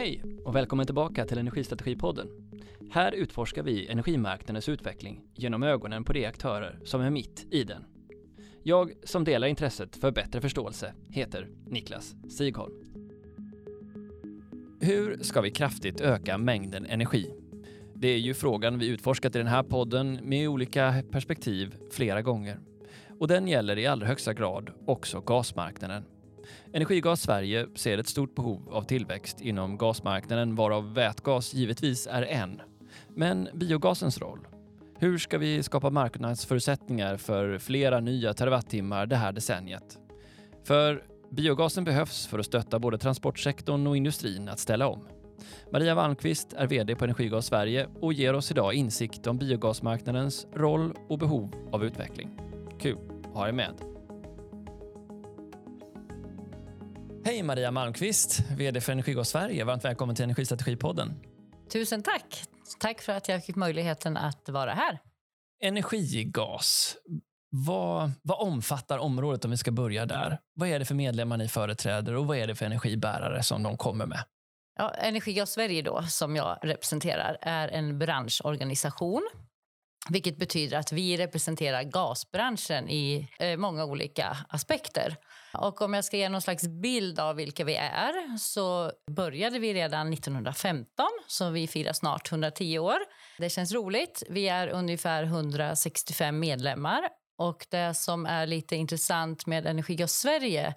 Hej och välkommen tillbaka till Energistrategipodden. Här utforskar vi energimarknadens utveckling genom ögonen på de aktörer som är mitt i den. Jag som delar intresset för bättre förståelse heter Niklas Sigholm. Hur ska vi kraftigt öka mängden energi? Det är ju frågan vi utforskat i den här podden med olika perspektiv flera gånger. Och den gäller i allra högsta grad också gasmarknaden. Energigas Sverige ser ett stort behov av tillväxt inom gasmarknaden varav vätgas givetvis är en. Men biogasens roll? Hur ska vi skapa marknadsförutsättningar för flera nya terawattimmar det här decenniet? För biogasen behövs för att stötta både transportsektorn och industrin att ställa om. Maria Malmqvist är VD på Energigas Sverige och ger oss idag insikt om biogasmarknadens roll och behov av utveckling. Kul att ha er med. Hej Maria Malmqvist, VD för Energigas Sverige. Varmt välkommen till Energistrategipodden. Tusen tack. Tack för att jag fick möjligheten att vara här. Energigas. Vad, vad omfattar området om vi ska börja där? Vad är det för medlemmar ni företräder och vad är det för energibärare som de kommer med? Ja, Energigas Sverige då, som jag representerar är en branschorganisation vilket betyder att vi representerar gasbranschen i eh, många olika aspekter. Och om jag ska ge någon slags bild av vilka vi är så började vi redan 1915, så vi firar snart 110 år. Det känns roligt. Vi är ungefär 165 medlemmar och det som är lite intressant med Energigas Sverige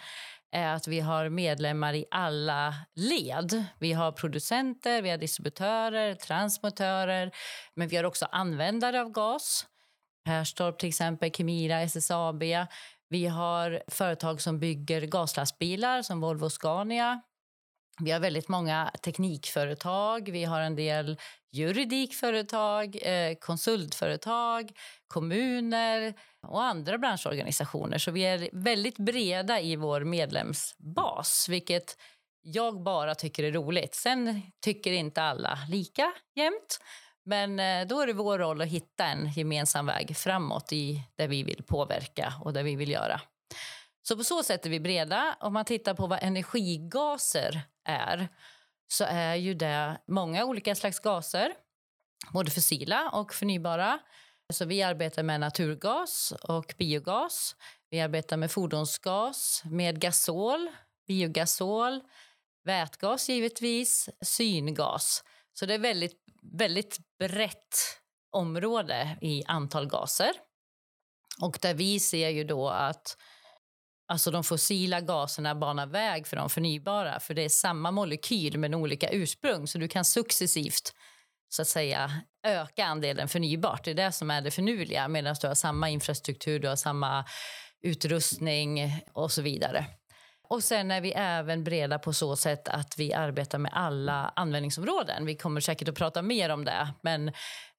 är att vi har medlemmar i alla led. Vi har producenter, vi har distributörer, transmutörer, men vi har också användare av gas. Perstorp, till exempel, Kemira, SSAB. Vi har företag som bygger gaslastbilar som Volvo och Scania. Vi har väldigt många teknikföretag, vi har en del juridikföretag, eh, konsultföretag, kommuner och andra branschorganisationer. Så vi är väldigt breda i vår medlemsbas, vilket jag bara tycker är roligt. Sen tycker inte alla lika jämt. Men eh, då är det vår roll att hitta en gemensam väg framåt i det vi vill påverka och det vi vill göra. Så på så sätt är vi breda. Om man tittar på vad energigaser är så är ju det många olika slags gaser, både fossila och förnybara. Så vi arbetar med naturgas och biogas. Vi arbetar med fordonsgas, med gasol, biogasol, vätgas givetvis, syngas. Så det är väldigt, väldigt brett område i antal gaser. Och där vi ser ju då att alltså de fossila gaserna banar väg för de förnybara. För det är samma molekyl men olika ursprung. Så du kan successivt så att säga öka andelen förnybart. Det är det som är det förnuliga medan du har samma infrastruktur, du har samma utrustning och så vidare. Och sen är vi även breda på så sätt att vi arbetar med alla användningsområden. Vi kommer säkert att prata mer om det. Men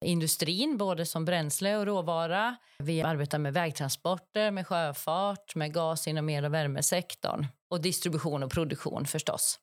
industrin, både som bränsle och råvara. Vi arbetar med vägtransporter, med sjöfart, med gas inom el och värmesektorn och distribution och produktion förstås.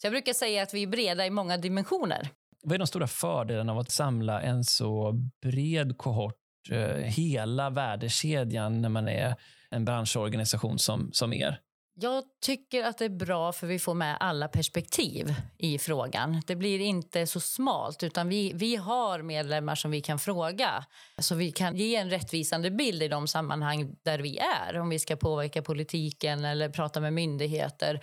Så jag brukar säga att vi är breda i många dimensioner. Vad är de stora fördelarna av att samla en så bred kohort, eh, hela värdekedjan, när man är en branschorganisation som, som er? Jag tycker att det är bra för vi får med alla perspektiv i frågan. Det blir inte så smalt utan vi, vi har medlemmar som vi kan fråga. Så vi kan ge en rättvisande bild i de sammanhang där vi är. Om vi ska påverka politiken eller prata med myndigheter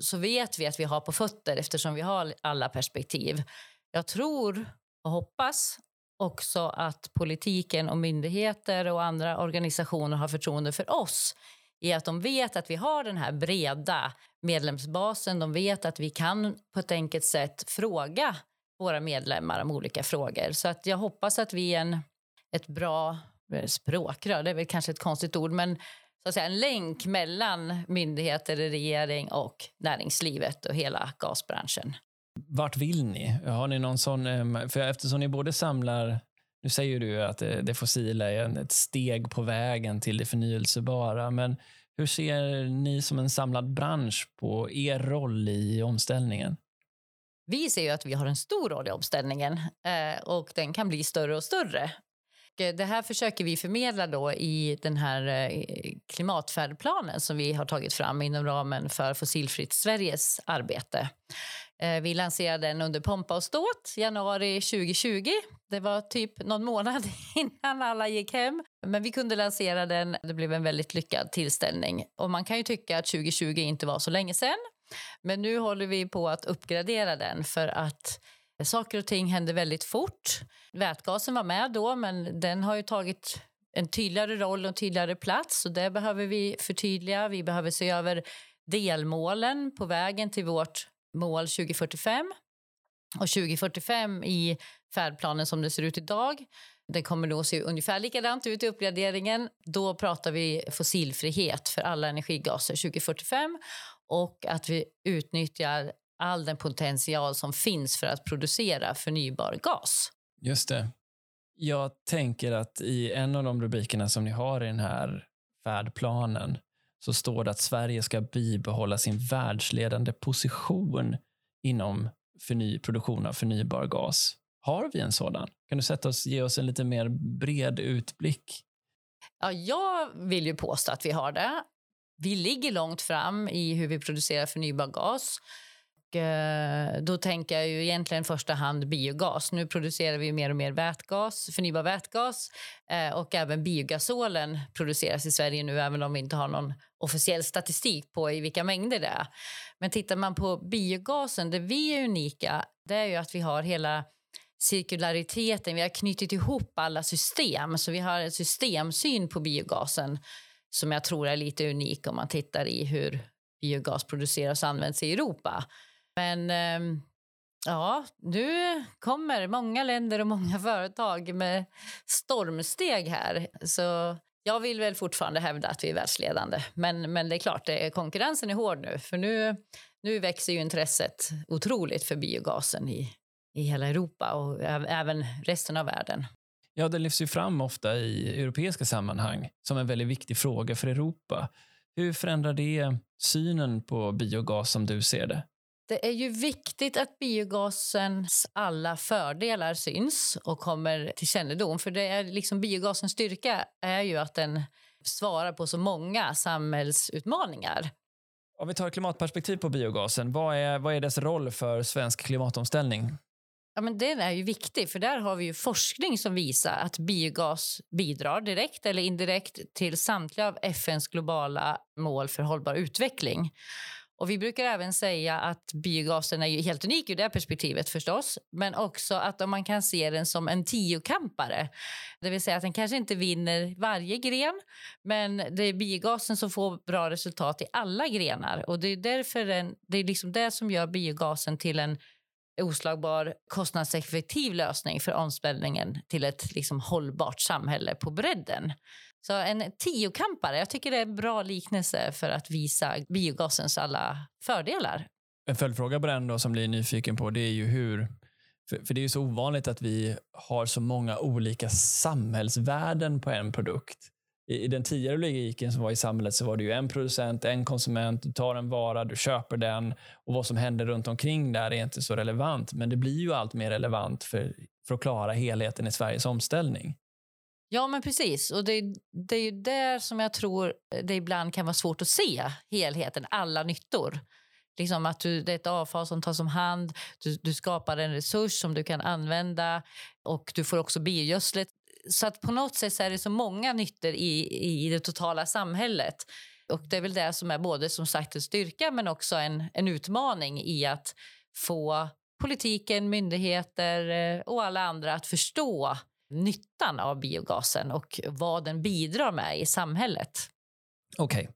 så vet vi att vi har på fötter eftersom vi har alla perspektiv. Jag tror och hoppas också att politiken och myndigheter och andra organisationer har förtroende för oss i att de vet att vi har den här breda medlemsbasen. De vet att vi kan på ett enkelt sätt fråga våra medlemmar om olika frågor. Så att jag hoppas att vi är en, ett bra eh, språkrör, det är väl kanske ett konstigt ord, men så att säga, en länk mellan myndigheter, regering och näringslivet och hela gasbranschen. Vart vill ni? Har ni någon sån, ehm, för eftersom ni både samlar nu säger du att det, fossila är ett steg på vägen till det förnyelsebara, men hur ser ni som en samlad bransch på er roll i omställningen? Vi ser ju att vi har en stor roll i omställningen eh, och den kan bli större och större. Eh, det här försöker vi förmedla då i den här eh, klimatfärdplanen som vi har tagit fram inom ramen för Fossilfritt Sveriges arbete. Eh, vi lanserade den under pompa och ståt januari 2020. Det var typ någon månad innan alla gick hem. Men vi kunde lansera den. Det blev en väldigt lyckad tillställning. Och man kan ju tycka att 2020 inte var så länge sen. Men nu håller vi på att uppgradera den för att saker och ting händer väldigt fort. Vätgasen var med då, men den har ju tagit en tydligare roll och en tydligare plats. Så det behöver vi förtydliga. Vi behöver se över delmålen på vägen till vårt mål 2045. Och 2045 i färdplanen som det ser ut idag det kommer då se ungefär likadant ut i uppgraderingen. Då pratar vi fossilfrihet för alla energigaser 2045 och att vi utnyttjar all den potential som finns för att producera förnybar gas. Just det. Jag tänker att i en av de rubrikerna som ni har i den här färdplanen så står det att Sverige ska bibehålla sin världsledande position inom förny produktion av förnybar gas. Har vi en sådan? Kan du sätta oss, ge oss en lite mer bred utblick? Ja, jag vill ju påstå att vi har det. Vi ligger långt fram i hur vi producerar förnybar gas. Och eh, då tänker jag ju egentligen i första hand biogas. Nu producerar vi mer och mer vätgas, förnybar vätgas eh, och även biogasolen produceras i Sverige nu även om vi inte har någon officiell statistik på i vilka mängder det är. Men tittar man på biogasen, det vi är unika, det är ju att vi har hela cirkulariteten. Vi har knutit ihop alla system, så vi har en systemsyn på biogasen som jag tror är lite unik om man tittar i hur biogas produceras och används i Europa. Men ehm, ja, nu kommer många länder och många företag med stormsteg här. Så jag vill väl fortfarande hävda att vi är världsledande. Men, men det är klart, det är, konkurrensen är hård nu. För nu, nu växer ju intresset otroligt för biogasen i, i hela Europa och även resten av världen. Ja, det lyfts ju fram ofta i europeiska sammanhang som en väldigt viktig fråga för Europa. Hur förändrar det synen på biogas som du ser det? Det är ju viktigt att biogasens alla fördelar syns och kommer till kännedom. För det är liksom biogasens styrka är ju att den svarar på så många samhällsutmaningar. Om vi tar klimatperspektiv på biogasen, vad är, vad är dess roll för svensk klimatomställning? Ja, men den är ju viktig, för där har vi ju forskning som visar att biogas bidrar direkt eller indirekt till samtliga av FNs globala mål för hållbar utveckling. Och Vi brukar även säga att biogasen är ju helt unik ur det perspektivet förstås. Men också att man kan se den som en tiokampare. Det vill säga att den kanske inte vinner varje gren men det är biogasen som får bra resultat i alla grenar. Och Det är därför den, det är liksom det som gör biogasen till en oslagbar, kostnadseffektiv lösning för omställningen till ett liksom hållbart samhälle på bredden. Så en tiokampare, jag tycker det är en bra liknelse för att visa biogasens alla fördelar. En följdfråga på den då som blir nyfiken på det är ju hur för, det är ju så ovanligt att vi har så många olika samhällsvärden på en produkt. I, I, den tidigare logiken som var i samhället så var det ju en producent, en konsument, du tar en vara, du köper den och vad som händer runt omkring där är inte så relevant. Men det blir ju allt mer relevant för, för att klara helheten i Sveriges omställning. Ja, men precis. Och det, det är ju där som jag tror det ibland kan vara svårt att se helheten, alla nyttor. Liksom att du, det är ett avfall som tas om hand, du, du skapar en resurs som du kan använda och du får också biogödslet. Så att på något sätt är det så många nyttor i, i det totala samhället. Och Det är väl det som är både som sagt en styrka men också en, en utmaning i att få politiken, myndigheter eh, och alla andra att förstå nyttan av biogasen och vad den bidrar med i samhället. Okej, okay.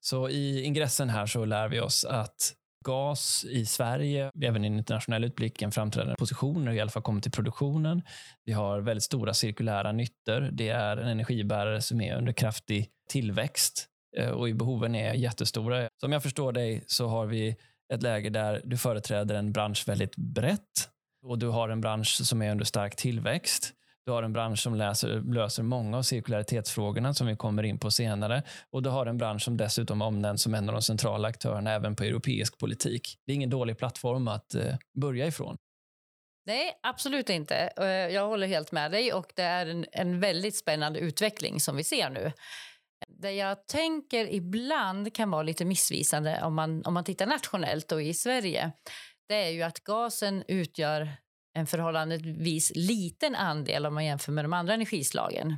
så i ingressen här så lär vi oss att gas i Sverige, även i en internationell utblick, en framträdande position när det i alla fall kommer till produktionen. Vi har väldigt stora cirkulära nyttor. Det är en energibärare som är under kraftig tillväxt eh, och behoven är jättestora. Som jag förstår dig så har vi ett läge där du företräder en bransch väldigt brett och du har en bransch som är under stark tillväxt. Du har en bransch som läser, löser många av cirkularitetsfrågorna som vi kommer in på senare. Och du har en bransch som dessutom omnämns som en av de centrala aktörerna även på europeisk politik. Det är ingen dålig plattform att eh, börja ifrån. Nej, absolut inte. Eh, jag håller helt med dig. och Det är en, en väldigt spännande utveckling som vi ser nu. Det jag tänker ibland kan vara lite missvisande om man, om man tittar nationellt och i Sverige det är ju att gasen utgör en förhållandevis liten andel om man jämför med de andra energislagen.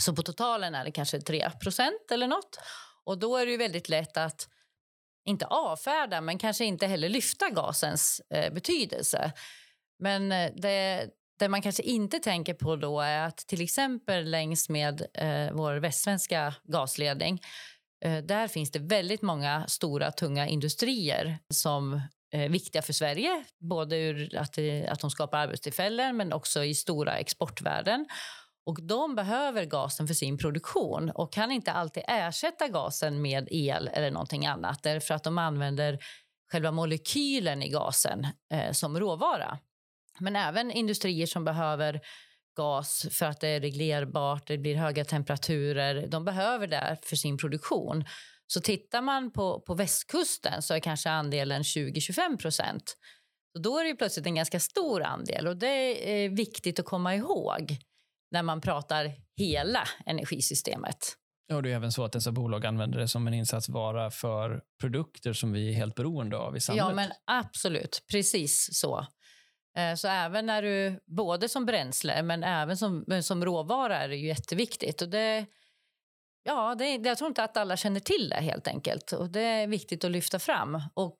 Så på totalen är det kanske 3% eller nåt. Och då är det ju väldigt lätt att inte avfärda, men kanske inte heller lyfta gasens eh, betydelse. Men eh, det, det man kanske inte tänker på då är att till exempel längs med eh, vår västsvenska gasledning eh, där finns det väldigt många stora, tunga industrier som Eh, viktiga för Sverige. Både ur att, att de skapar arbetstillfällen, men också i stora exportvärden. Och De behöver gasen för sin produktion och kan inte alltid ersätta gasen med el eller någonting annat därför att de använder själva molekylen i gasen eh, som råvara. Men även industrier som behöver gas för att det är reglerbart, det blir höga temperaturer. De behöver det för sin produktion. Så tittar man på, på västkusten så är kanske andelen 20-25 procent. Då är det plötsligt en ganska stor andel och det är viktigt att komma ihåg när man pratar hela energisystemet. Ja, det är även så att dessa bolag använder det som en insatsvara för produkter som vi är helt beroende av i samhället. Ja, men absolut. Precis så. Eh, så även när du, både som bränsle men även som, som råvara är det ju jätteviktigt. Och det, ja, det, jag tror inte att alla känner till det helt enkelt. Och det är viktigt att lyfta fram. Och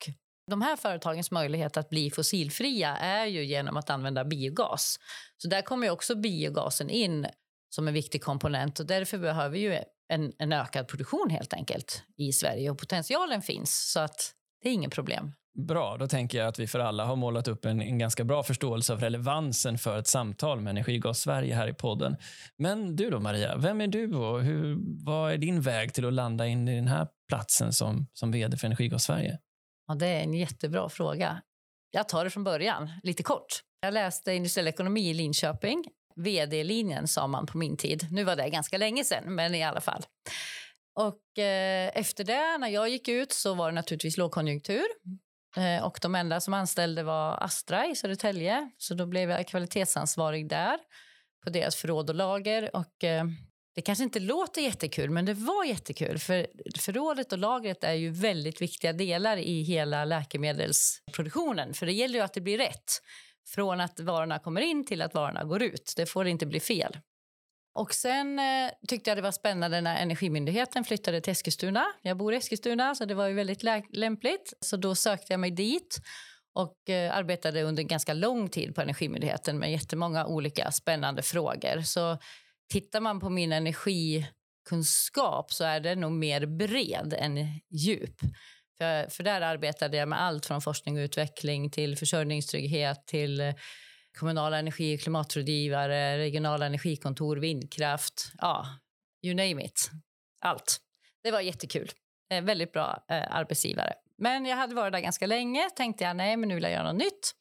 de här företagens möjlighet att bli fossilfria är ju genom att använda biogas. Så där kommer också biogasen in som en viktig komponent och därför behöver vi ju en, en ökad produktion helt enkelt i Sverige och potentialen finns så att det är inget problem. Bra, då tänker jag att vi för alla har målat upp en, en ganska bra förståelse av relevansen för ett samtal med Energigas Sverige här i podden. Men du då Maria, vem är du och hur, vad är din väg till att landa in i den här platsen som, som vd för Energigas Sverige? Ja, det är en jättebra fråga. Jag tar det från början, lite kort. Jag läste industriell ekonomi i Linköping. VD-linjen sa man på min tid. Nu var det ganska länge sedan, men i alla fall. Och eh, efter det, när jag gick ut, så var det naturligtvis lågkonjunktur. Eh, och de enda som anställde var Astra i Södertälje. Så då blev jag kvalitetsansvarig där på deras förråd och lager. Och, eh, det kanske inte låter jättekul, men det var jättekul. För Förrådet och lagret är ju väldigt viktiga delar i hela läkemedelsproduktionen. För det gäller ju att det blir rätt. Från att varorna kommer in till att varorna går ut. Det får inte bli fel. Och Sen eh, tyckte jag det var spännande när Energimyndigheten flyttade till Eskilstuna. Jag bor i Eskilstuna, så det var ju väldigt lämpligt. Så Då sökte jag mig dit och eh, arbetade under ganska lång tid på Energimyndigheten med jättemånga olika spännande frågor. Så tittar man på min energikunskap så är den nog mer bred än djup. För, för där arbetade jag med allt från forskning och utveckling till försörjningstrygghet till eh, kommunala energi och klimatrådgivare, regionala energikontor, vindkraft. Ja, you name it. Allt. Det var jättekul. Eh, väldigt bra eh, arbetsgivare. Men jag hade varit där ganska länge. Tänkte jag nej, men nu vill jag göra något nytt.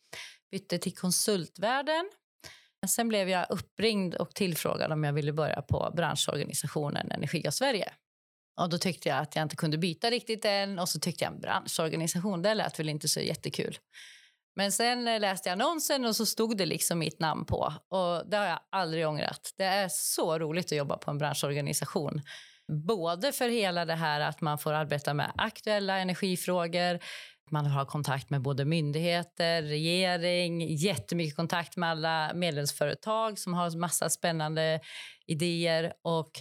Bytte till konsultvärlden Sen blev jag uppringd och tillfrågad om jag ville börja på branschorganisationen Energigas Sverige. Och då tyckte jag att jag inte kunde byta riktigt än och så tyckte jag en branschorganisation, det lät väl inte så jättekul. Men sen eh, läste jag annonsen och så stod det liksom mitt namn på och det har jag aldrig ångrat. Det är så roligt att jobba på en branschorganisation. Både för hela det här att man får arbeta med aktuella energifrågor, man har kontakt med både myndigheter, regering, jättemycket kontakt med alla medlemsföretag som har massa spännande idéer. Och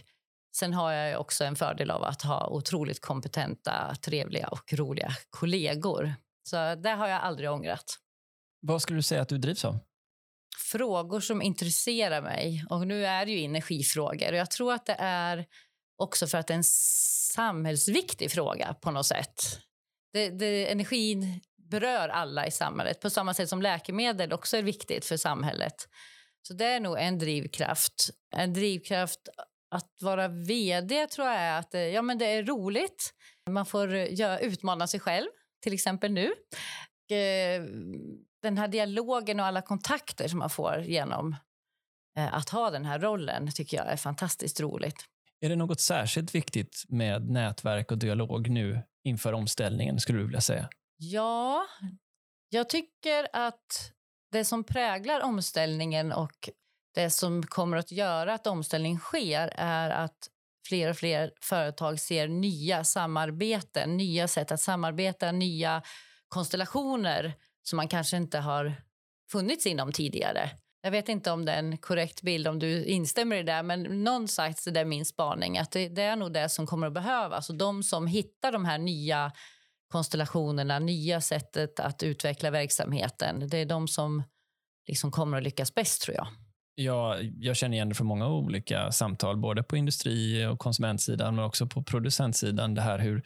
sen har jag också en fördel av att ha otroligt kompetenta, trevliga och roliga kollegor. Så det har jag aldrig ångrat. Vad skulle du säga att du drivs av? Frågor som intresserar mig. Och nu är det ju energifrågor. Jag tror att det är också för att det är en samhällsviktig fråga på något sätt. Det, det, energin berör alla i samhället på samma sätt som läkemedel också är viktigt för samhället. Så det är nog en drivkraft. En drivkraft att vara vd tror jag är att ja, men det är roligt. Man får ja, utmana sig själv, till exempel nu. Eh, den här dialogen och alla kontakter som man får genom eh, att ha den här rollen tycker jag är fantastiskt roligt. Är det något särskilt viktigt med nätverk och dialog nu inför omställningen, skulle du vilja säga? Ja, jag tycker att det som präglar omställningen och det som kommer att göra att omställning sker är att fler och fler företag ser nya samarbeten, nya sätt att samarbeta, nya konstellationer som man kanske inte har funnits inom tidigare. Jag vet inte om det är en korrekt bild, om du instämmer i det, men någonstans är det min spaning att det, det, är nog det som kommer att behövas. Och de som hittar de här nya konstellationerna, nya sättet att utveckla verksamheten, det är de som liksom kommer att lyckas bäst tror jag. Ja, jag känner igen det från många olika samtal, både på industri och konsumentsidan, men också på producentsidan. Det här hur,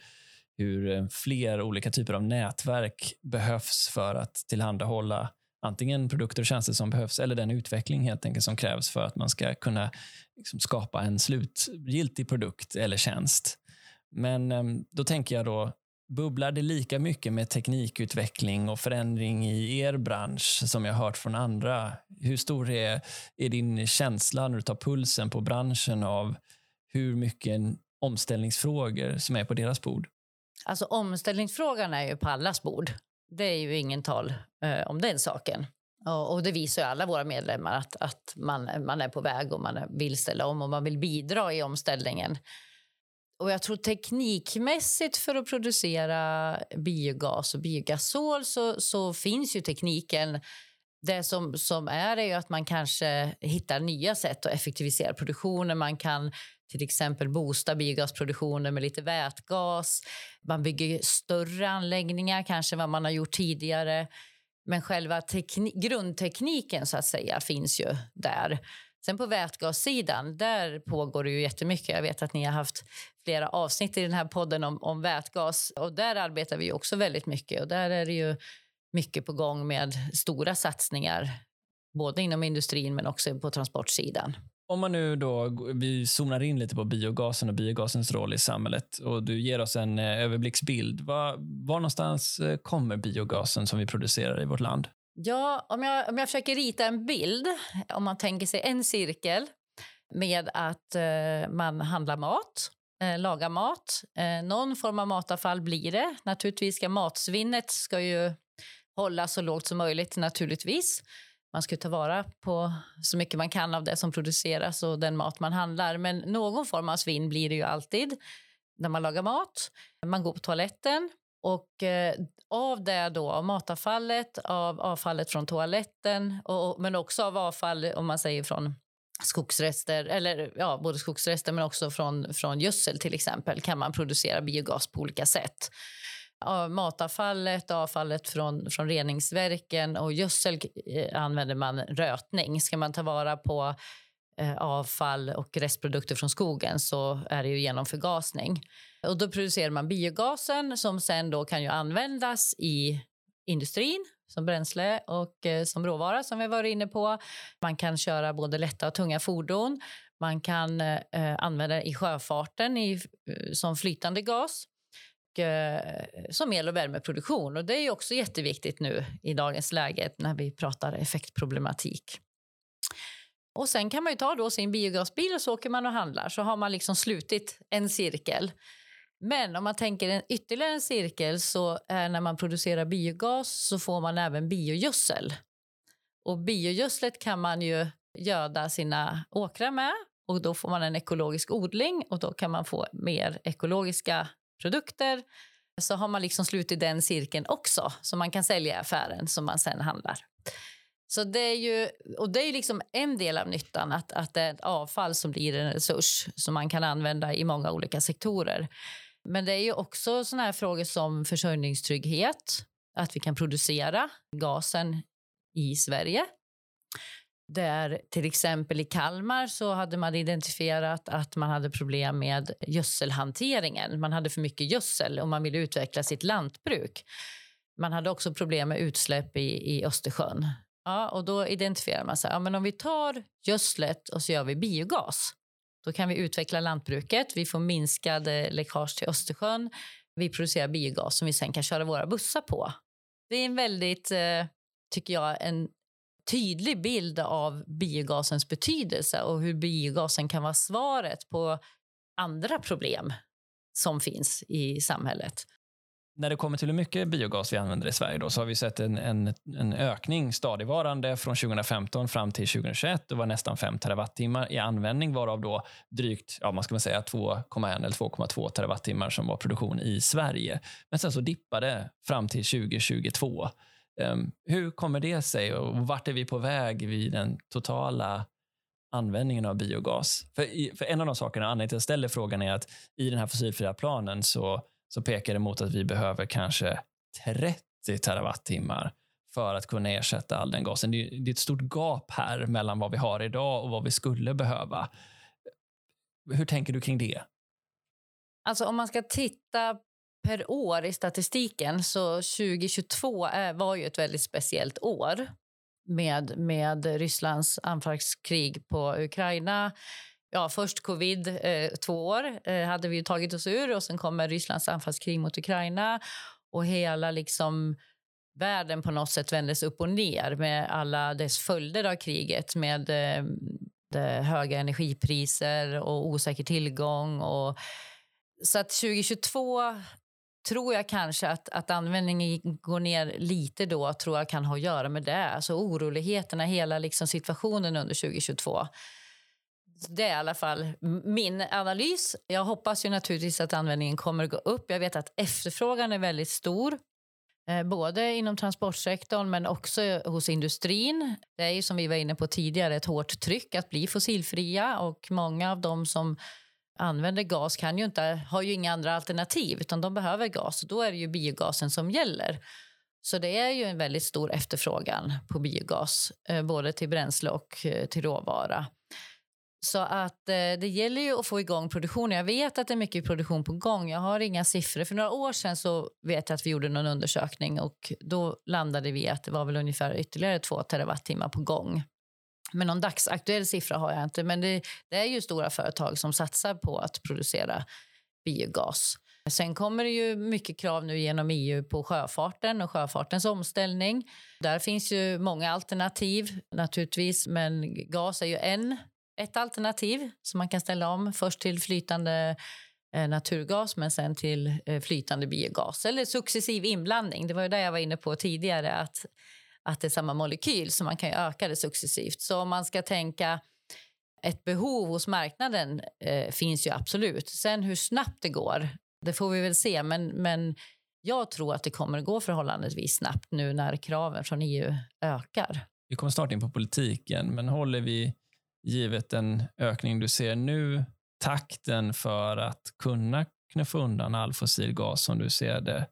hur eh, fler olika typer av nätverk behövs för att tillhandahålla antingen produkter och tjänster som behövs eller den utveckling helt enkelt som krävs för att man ska kunna liksom skapa en slutgiltig produkt eller tjänst. Men ehm, då tänker jag då, bubblar det lika mycket med teknikutveckling och förändring i er bransch som jag hört från andra? Hur stor är, är din känsla när du tar pulsen på branschen av hur mycket omställningsfrågor som är på deras bord? Alltså omställningsfrågan är ju på allas bord. Det är ju ingen tal eh, om den saken. Och, och, det visar ju alla våra medlemmar att, att man, man är på väg och man vill ställa om och man vill bidra i omställningen. Och jag tror teknikmässigt för att producera biogas och biogasol så, så finns ju tekniken. Det som, som är är ju att man kanske hittar nya sätt att effektivisera produktionen. Man kan till exempel boosta biogasproduktionen med lite vätgas. Man bygger större anläggningar kanske vad man har gjort tidigare. Men själva grundtekniken så att säga finns ju där. Sen på vätgassidan, där pågår det ju jättemycket. Jag vet att ni har haft flera avsnitt i den här podden om, om vätgas och där arbetar vi också väldigt mycket och där är det ju mycket på gång med stora satsningar både inom industrin men också på transportsidan. Om man nu då, vi zonar in lite på biogasen och biogasens roll i samhället och du ger oss en eh, överblicksbild. Var, var någonstans eh, kommer biogasen som vi producerar i vårt land? Ja, om jag, om jag försöker rita en bild, om man tänker sig en cirkel med att eh, man handlar mat, eh, lagar mat. Eh, någon form av matavfall blir det. Naturligtvis ska matsvinnet ska ju hållas så lågt som möjligt naturligtvis. Man ska ta vara på så mycket man kan av det som produceras och den mat man handlar. Men någon form av svinn blir det ju alltid när man lagar mat. Man går på toaletten, och eh, av det då, av matavfallet, av avfallet från toaletten och, men också av avfall om man säger från skogsrester, eller ja, både skogsrester men också från, från gödsel till exempel, kan man producera biogas på olika sätt. Av matavfallet, avfallet från, från reningsverken och gödsel eh, använder man rötning. Ska man ta vara på Eh, avfall och restprodukter från skogen så är det ju genom förgasning. Och då producerar man biogasen som sen då kan ju användas i industrin som bränsle och eh, som råvara som vi varit inne på. Man kan köra både lätta och tunga fordon. Man kan eh, eh använda det i sjöfarten i, som flytande gas som el och värmeproduktion. Och det är också jätteviktigt nu i dagens läge när vi pratar effektproblematik. Och Sen kan man ta då sin biogasbil och så åker man och handlar. Så har man liksom slutit en cirkel. Men om man tänker en ytterligare en cirkel så är när man producerar biogas så får man även biogödsel. Och biogödslet kan man ju göda sina åkrar med och då får man en ekologisk odling och då kan man få mer ekologiska produkter. Så har man liksom slutit den cirkeln också som man kan sälja i affären som man sen handlar. Så det är ju, och det är liksom en del av nyttan, att, att det är ett avfall som blir en resurs som man kan använda i många olika sektorer. Men det är ju också såna här frågor som försörjningstrygghet, att vi kan producera gasen i Sverige. Där till exempel i Kalmar så hade man identifierat att man hade problem med gödselhanteringen. Man hade för mycket gödsel och man ville utveckla sitt lantbruk. Man hade också problem med utsläpp i, i Östersjön. Ja, och då identifierar man sig. ja, men om vi tar gödslet och så gör vi biogas. Då kan vi utveckla lantbruket, vi får minskad eh, läckage till Östersjön. Vi producerar biogas som vi sen kan köra våra bussar på. Det är en väldigt, eh, tycker jag, en tydlig bild av biogasens betydelse och hur biogasen kan vara svaret på andra problem som finns i samhället. När det kommer till hur mycket biogas vi använder i Sverige då, så har vi sett en, en, en ökning stadigvarande från 2015 fram till 2021. Det var nästan 5 terawattimmar i användning varav då drygt ja, man ska säga 2,1 eller 2,2 terawattimmar som var produktion i Sverige. Men sen så dippade fram till 2022 Um, ehm, hur kommer det sig och vart är vi på väg vid den totala användningen av biogas? För, för en av de sakerna, anledningen till att jag ställer frågan är att i den här fossilfria planen så, så pekar det mot att vi behöver kanske 30 terawattimmar för att kunna ersätta all den gasen. Det är, ett stort gap här mellan vad vi har idag och vad vi skulle behöva. Hur tänker du kring det? Alltså om man ska titta per år i statistiken så 2022 var ju ett väldigt speciellt år med, med Rysslands anfallskrig på Ukraina. Ja, först covid, eh, två år eh, hade vi tagit oss ur och sen kommer Rysslands anfallskrig mot Ukraina och hela liksom världen på något sätt vändes upp och ner med alla dess följder av kriget med eh, höga energipriser och osäker tillgång. Och, så att 2022 tror jag kanske att, att användningen går ner lite då tror jag kan ha att göra med det. Alltså oroligheterna, hela liksom situationen under 2022. Det är i alla fall min analys. Jag hoppas ju naturligtvis att användningen kommer att gå upp. Jag vet att efterfrågan är väldigt stor. Eh, både inom transportsektorn men också hos industrin. Det är ju som vi var inne på tidigare ett hårt tryck att bli fossilfria och många av dem som använder gas kan ju inte, har ju inga andra alternativ utan de behöver gas. Då är det ju biogasen som gäller. Så det är ju en väldigt stor efterfrågan på biogas, eh, både till bränsle och eh, till råvara. Så att eh, det gäller ju att få igång produktionen. Jag vet att det är mycket produktion på gång. Jag har inga siffror. För några år sedan så vet jag att vi gjorde någon undersökning och då landade vi att det var väl ungefär ytterligare två terawattimmar på gång. Men någon dagsaktuell siffra har jag inte. Men det, det är ju stora företag som satsar på att producera biogas. Sen kommer det ju mycket krav nu genom EU på sjöfarten och sjöfartens omställning. Där finns ju många alternativ naturligtvis, men gas är ju en, ett alternativ som man kan ställa om. Först till flytande eh, naturgas men sen till eh, flytande biogas eller successiv inblandning. Det var ju det jag var inne på tidigare att att det är samma molekyl, så man kan öka det successivt. Så om man ska tänka ett behov hos marknaden eh, finns ju absolut. Sen hur snabbt det går, det får vi väl se. Men, men jag tror att det kommer att gå förhållandevis snabbt nu när kraven från EU ökar. Vi kommer snart in på politiken, men håller vi, givet den ökning du ser nu, takten för att kunna knuffa undan all fossil gas som du ser det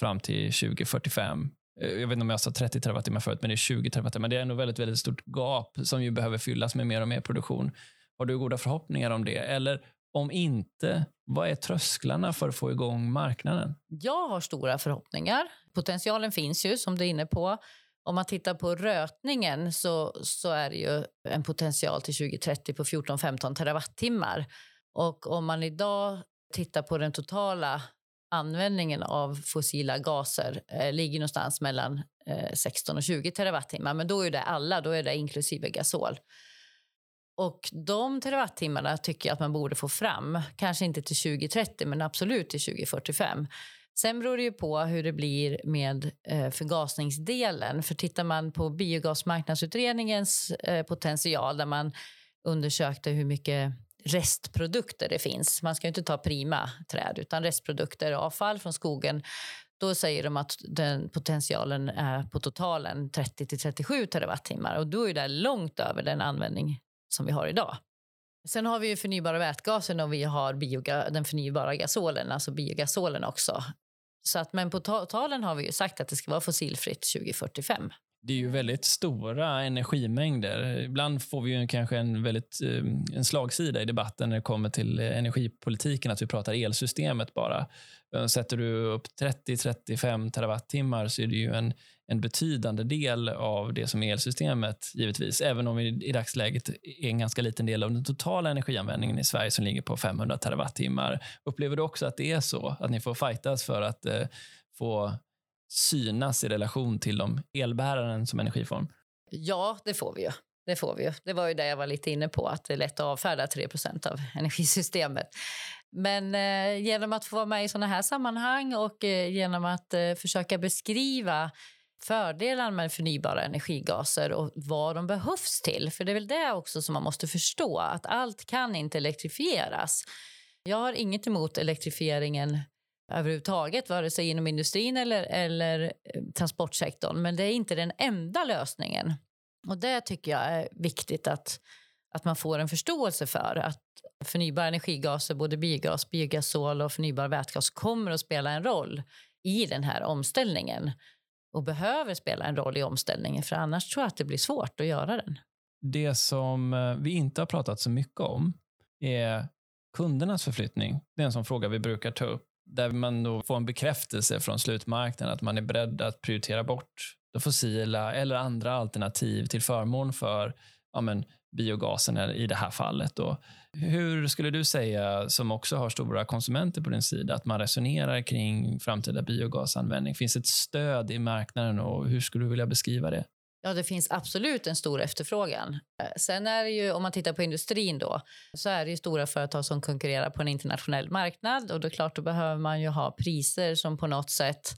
fram till 2045 eh, jag vet inte om jag sa 30 terawattimmar förut, men det är 20 terawattimmar. Det är ändå väldigt, väldigt stort gap som ju behöver fyllas med mer och mer produktion. Har du goda förhoppningar om det? Eller om inte, vad är trösklarna för att få igång marknaden? Jag har stora förhoppningar. Potentialen finns ju, som du är inne på. Om man tittar på rötningen så, så är det ju en potential till 2030 på 14-15 terawattimmar. Och om man idag tittar på den totala användningen av fossila gaser eh, ligger någonstans mellan eh, 16 och 20 terawattimmar. Men då är det alla, då är det inklusive gasol. Och de terawattimmarna tycker jag att man borde få fram. Kanske inte till 2030, men absolut till 2045. Sen beror det ju på hur det blir med eh, förgasningsdelen. För tittar man på biogasmarknadsutredningens eh, potential där man undersökte hur mycket restprodukter det finns. Man ska inte ta prima träd utan restprodukter, avfall från skogen. Då säger de att den potentialen är på totalen 30 till 37 terawattimmar och då är det långt över den användning som vi har idag. Sen har vi ju förnybara vätgasen och vi har bioga, den förnybara gasolen, alltså biogasolen också. Så att, men på totalen har vi ju sagt att det ska vara fossilfritt 2045 det är ju väldigt stora energimängder. Ibland får vi ju kanske en, väldigt, eh, en slagsida i debatten när det kommer till energipolitiken, att vi pratar elsystemet bara. Eh, sätter du upp 30-35 terawattimmar så är det ju en, en betydande del av det som är elsystemet, givetvis. Även om vi i dagsläget är en ganska liten del av den totala energianvändningen i Sverige som ligger på 500 terawattimmar. Upplever du också att det är så? Att ni får fightas för att eh, få synas i relation till de elbäraren som energiform? Ja, det får vi ju. Det får vi ju. Det var ju det jag var lite inne på, att det är lätt att avfärda 3% av energisystemet. Men eh, genom att få vara med i såna här sammanhang och eh, genom att eh, försöka beskriva fördelarna med förnybara energigaser och vad de behövs till. För det är väl det också som man måste förstå, att allt kan inte elektrifieras. Jag har inget emot elektrifieringen överhuvudtaget, vare sig inom industrin eller, eller eh, transportsektorn. Men det är inte den enda lösningen. Och det tycker jag är viktigt att, att man får en förståelse för. Att förnybara energigaser, både biogas, biogasol och förnybar vätgas kommer att spela en roll i den här omställningen och behöver spela en roll i omställningen för annars tror jag att det blir svårt att göra den. Det som eh, vi inte har pratat så mycket om är kundernas förflyttning. Det är en sån fråga vi brukar ta upp där man då får en bekräftelse från slutmarknaden att man är beredd att prioritera bort det fossila eller andra alternativ till förmån för ja, men, biogasen i det här fallet. Då. Hur skulle du säga, som också har stora konsumenter på din sida, att man resonerar kring framtida biogasanvändning? Finns det ett stöd i marknaden och hur skulle du vilja beskriva det? Ja, det finns absolut en stor efterfrågan. Eh, sen är det ju, om man tittar på industrin då, så är det ju stora företag som konkurrerar på en internationell marknad och då klart då behöver man ju ha priser som på något sätt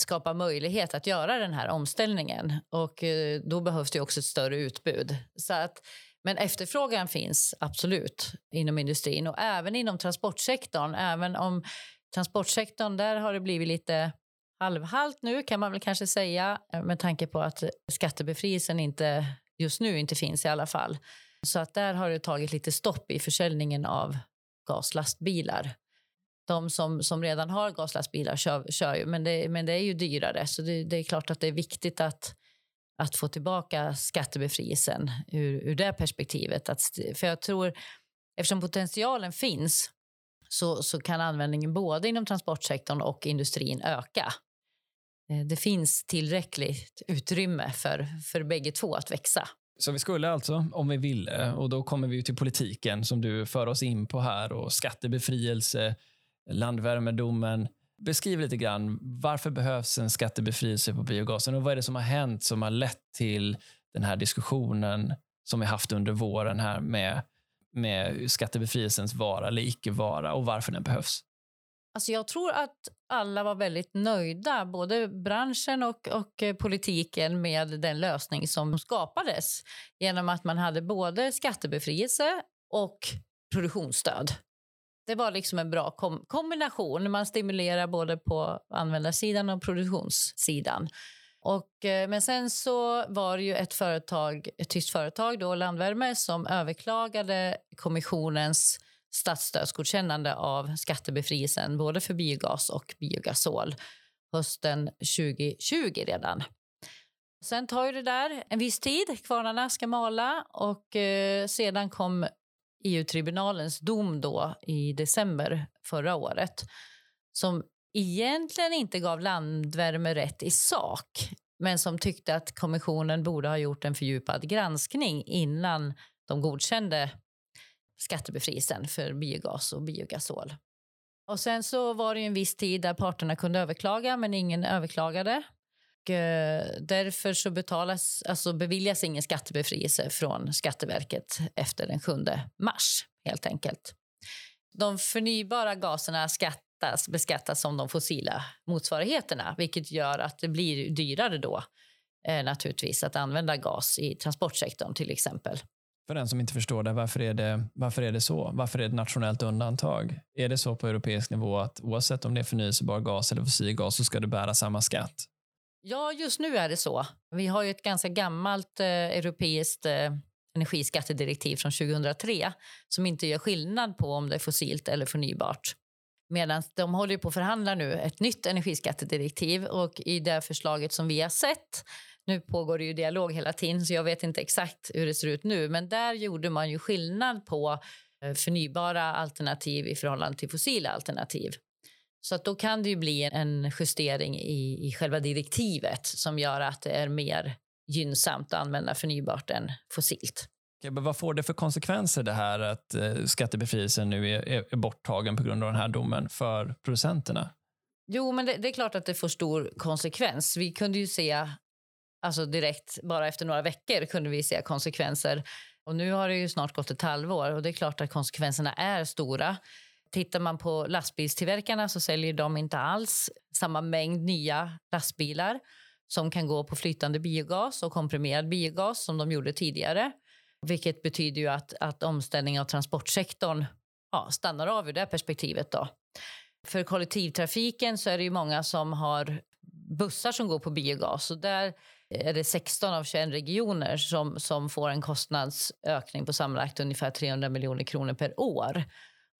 skapa möjlighet att göra den här omställningen och eh, då behövs det också ett större utbud. Så att, men efterfrågan finns absolut inom industrin och även inom transportsektorn. Även om transportsektorn, där har det blivit lite halvhalt nu kan man väl kanske säga eh, med tanke på att skattebefrielsen inte just nu inte finns i alla fall. Så att där har det tagit lite stopp i försäljningen av gaslastbilar. De som, som redan har gaslastbilar kör, kör ju, men det, men det är ju dyrare. Så det, det är klart att det är viktigt att, att få tillbaka skattebefrielsen ur, ur det perspektivet. Att, för jag tror, eftersom potentialen finns så, så kan användningen både inom transportsektorn och industrin öka. Eh, det finns tillräckligt utrymme för, för bägge två att växa. Så vi skulle alltså, om vi ville, och då kommer vi till politiken som du för oss in på här och skattebefrielse, landvärmedomen. Beskriv lite grann, varför behövs en skattebefrielse på biogasen och vad är det som har hänt som har lett till den här diskussionen som vi haft under våren här med, med skattebefrielsens vara eller icke vara och varför den behövs? Alltså jag tror att alla var väldigt nöjda, både branschen och, och politiken med den lösning som skapades genom att man hade både skattebefrielse och produktionsstöd. Det var liksom en bra kom kombination. Man stimulerar både på användarsidan och produktionssidan. Och, eh, men sen så var det ju ett företag, ett tyskt företag, då, Landvärme, som överklagade kommissionens statsstödsgodkännande av skattebefrielsen både för biogas och biogasol hösten 2020 redan. Sen tar ju det där en viss tid. Kvarnarna ska mala och eh, sedan kom EU-tribunalens dom då i december förra året som egentligen inte gav landvärme rätt i sak men som tyckte att kommissionen borde ha gjort en fördjupad granskning innan de godkände skattebefrielsen för biogas och biogasol. Och sen så var det en viss tid där parterna kunde överklaga, men ingen överklagade. Och, eh, därför så betalas, alltså beviljas ingen skattebefrielse från Skatteverket efter den 7 mars, helt enkelt. De förnybara gaserna skattas, beskattas som de fossila motsvarigheterna vilket gör att det blir dyrare då eh, naturligtvis att använda gas i transportsektorn till exempel. För den som inte förstår det, varför är det, varför är det så? Varför är det ett nationellt undantag? Är det så på europeisk nivå att oavsett om det är förnyelsebar gas eller fossilgas så ska du bära samma skatt? Ja, just nu är det så. Vi har ju ett ganska gammalt eh, europeiskt eh, energiskattedirektiv från 2003 som inte gör skillnad på om det är fossilt eller förnybart. Medan de håller på att förhandla nu ett nytt energiskattedirektiv och i det förslaget som vi har sett nu pågår det ju dialog hela tiden, så jag vet inte exakt hur det ser ut nu. Men där gjorde man ju skillnad på eh, förnybara alternativ i förhållande till fossila alternativ. Så att då kan det ju bli en justering i, i själva direktivet som gör att det är mer gynnsamt att använda förnybart än fossilt. vad får det för konsekvenser det här att eh, skattebefrielsen nu är, är borttagen på grund av den här domen för producenterna? Jo, men det, det, är klart att det får stor konsekvens. Vi kunde ju se alltså direkt, bara efter några veckor kunde vi se konsekvenser. Och nu har det ju snart gått ett halvår och det är klart att konsekvenserna är stora. Tittar man på lastbilstillverkarna så säljer de inte alls samma mängd nya lastbilar som kan gå på flytande biogas och komprimerad biogas som de gjorde tidigare. Vilket betyder ju att, att omställningen av transportsektorn ja, stannar av ur det perspektivet. Då. För kollektivtrafiken så är det ju många som har bussar som går på biogas. Och där är det 16 av 21 regioner som, som får en kostnadsökning på sammanlagt ungefär 300 miljoner kronor per år.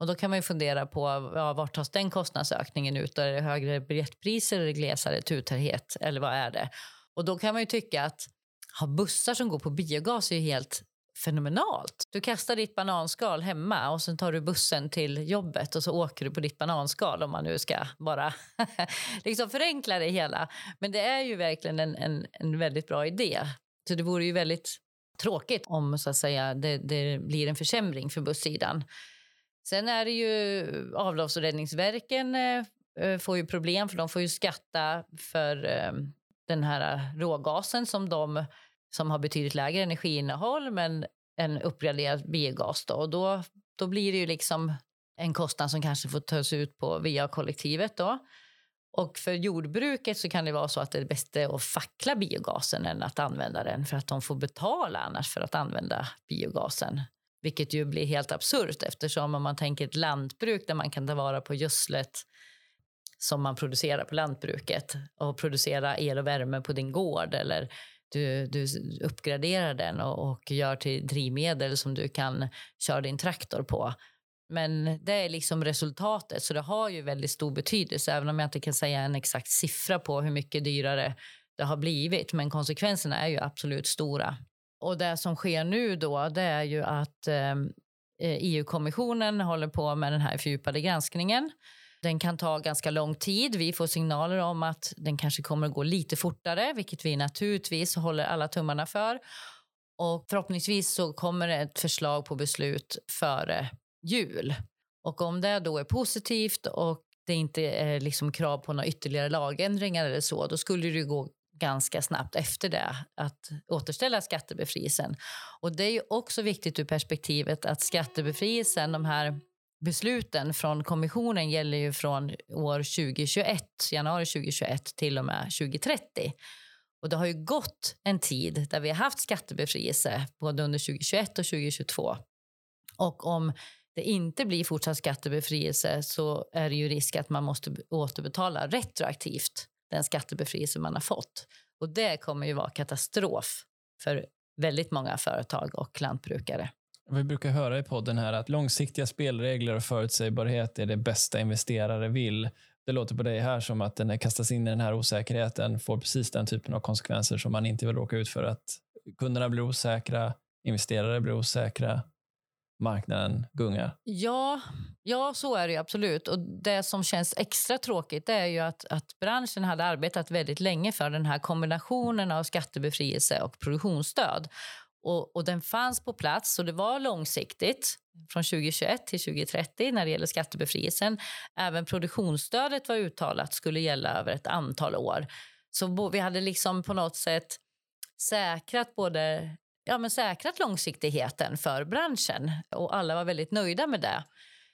Och då kan man fundera på ja, vart tas den kostnadsökningen ut? Är det högre biljettpriser, eller glesare turtäthet eller vad är det? Och då kan man ju tycka att ha bussar som går på biogas är helt fenomenalt. Du kastar ditt bananskal hemma och sen tar du bussen till jobbet och så åker du på ditt bananskal om man nu ska bara liksom förenkla det hela. Men det är ju verkligen en, en, en väldigt bra idé. Så det vore ju väldigt tråkigt om så att säga, det, det blir en försämring för bussidan. Sen är det ju avlopps och räddningsverken eh, eh, får ju problem för de får ju skatta för eh, den här rågasen som de som har betydligt lägre energiinnehåll men en uppgraderad biogas. Då. Och då, då blir det ju liksom en kostnad som kanske får tas ut på via kollektivet. Då. Och för jordbruket så kan det vara så att det är bättre att fackla biogasen än att använda den för att de får betala annars för att använda biogasen. Vilket ju blir helt absurt eftersom om man tänker ett lantbruk där man kan ta vara på gödslet som man producerar på lantbruket och producera el och värme på din gård eller du, du uppgraderar den och, och gör till drivmedel som du kan köra din traktor på. Men det är liksom resultatet, så det har ju väldigt stor betydelse även om jag inte kan säga en exakt siffra på hur mycket dyrare det har blivit. Men konsekvenserna är ju absolut stora. Och det som sker nu då, det är ju att ehm, eh, EU-kommissionen håller på med den här fördjupade granskningen den kan ta ganska lång tid. Vi får signaler om att den kanske kommer att gå lite fortare, vilket vi naturligtvis håller alla tummarna för. Och förhoppningsvis så kommer det ett förslag på beslut före jul. Och om det då är positivt och det inte är liksom krav på några ytterligare lagändringar eller så, då skulle det gå ganska snabbt efter det att återställa skattebefrielsen. Och det är ju också viktigt ur perspektivet att skattebefrielsen, de här besluten från kommissionen gäller ju från år 2021, januari 2021 till och med 2030. Och det har ju gått en tid där vi har haft skattebefrielse både under 2021 och 2022. Och om det inte blir fortsatt skattebefrielse så är det ju risk att man måste återbetala retroaktivt den skattebefrielse man har fått. Och det kommer ju vara katastrof för väldigt många företag och lantbrukare. Vi brukar höra i podden här att långsiktiga spelregler och förutsägbarhet är det bästa investerare vill. Det låter på dig här som att den kastas in i den här osäkerheten får precis den typen av konsekvenser som man inte vill råka ut för. Att kunderna blir osäkra, investerare blir osäkra, marknaden gungar. Ja, ja så är det absolut. Och Det som känns extra tråkigt är ju att, att branschen hade arbetat väldigt länge för den här kombinationen av skattebefrielse och produktionsstöd. Och, och, den fanns på plats och det var långsiktigt från 2021 till 2030 när det gäller skattebefrielsen. Även produktionsstödet var uttalat skulle gälla över ett antal år. Så vi hade liksom på något sätt säkrat både ja, men säkrat långsiktigheten för branschen och alla var väldigt nöjda med det.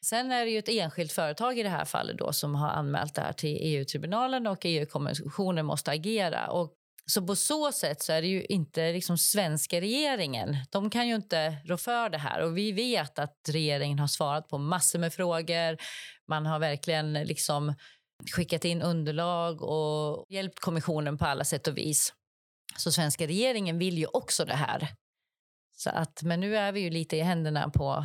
Sen är det ju ett enskilt företag i det här fallet då som har anmält det här till EU-tribunalen och EU-kommissionen måste agera. Och så på så sätt så är det ju inte liksom svenska regeringen. De kan ju inte rå för det här. Och vi vet att regeringen har svarat på massor med frågor. Man har verkligen liksom skickat in underlag och hjälpt kommissionen på alla sätt och vis. Så svenska regeringen vill ju också det här. Så att, men nu är vi ju lite i händerna på,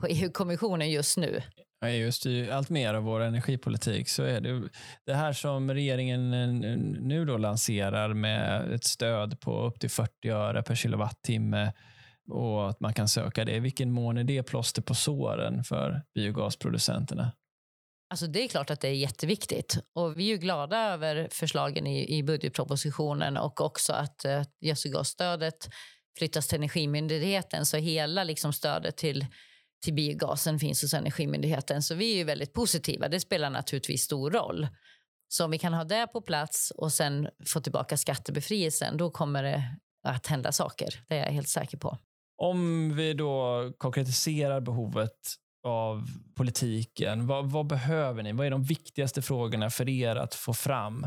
på EU-kommissionen just nu. EU styr allt mer av vår energipolitik. Så är det. Det här som regeringen nu då lanserar med ett stöd på upp till 40 öre per kilowattimme och att man kan söka det. I vilken mån är det plåster på såren för biogasproducenterna? Alltså det är klart att det är jätteviktigt. Och vi är glada över förslagen i, i budgetpropositionen och också att eh, uh, gödselgasstödet flyttas till Energimyndigheten. Så hela liksom, stödet till till biogasen finns hos Energimyndigheten. Så vi är väldigt positiva. Det spelar naturligtvis stor roll. Så om vi kan ha det på plats och sen få tillbaka skattebefrielsen, då kommer det att hända saker. Det är jag helt säker på. Om vi då konkretiserar behovet av politiken, vad, vad behöver ni? Vad är de viktigaste frågorna för er att få fram?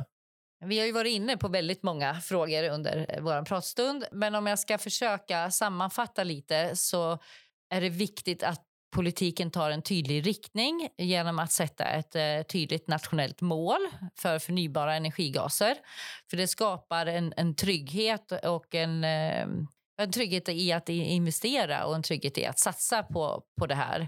Vi har ju varit inne på väldigt många frågor under eh, vår pratstund. Men om jag ska försöka sammanfatta lite så är det viktigt att politiken tar en tydlig riktning genom att sätta ett eh, tydligt nationellt mål för förnybara energigaser. För Det skapar en, en trygghet och en, eh, en trygghet i att investera och en trygghet i att satsa på, på det här.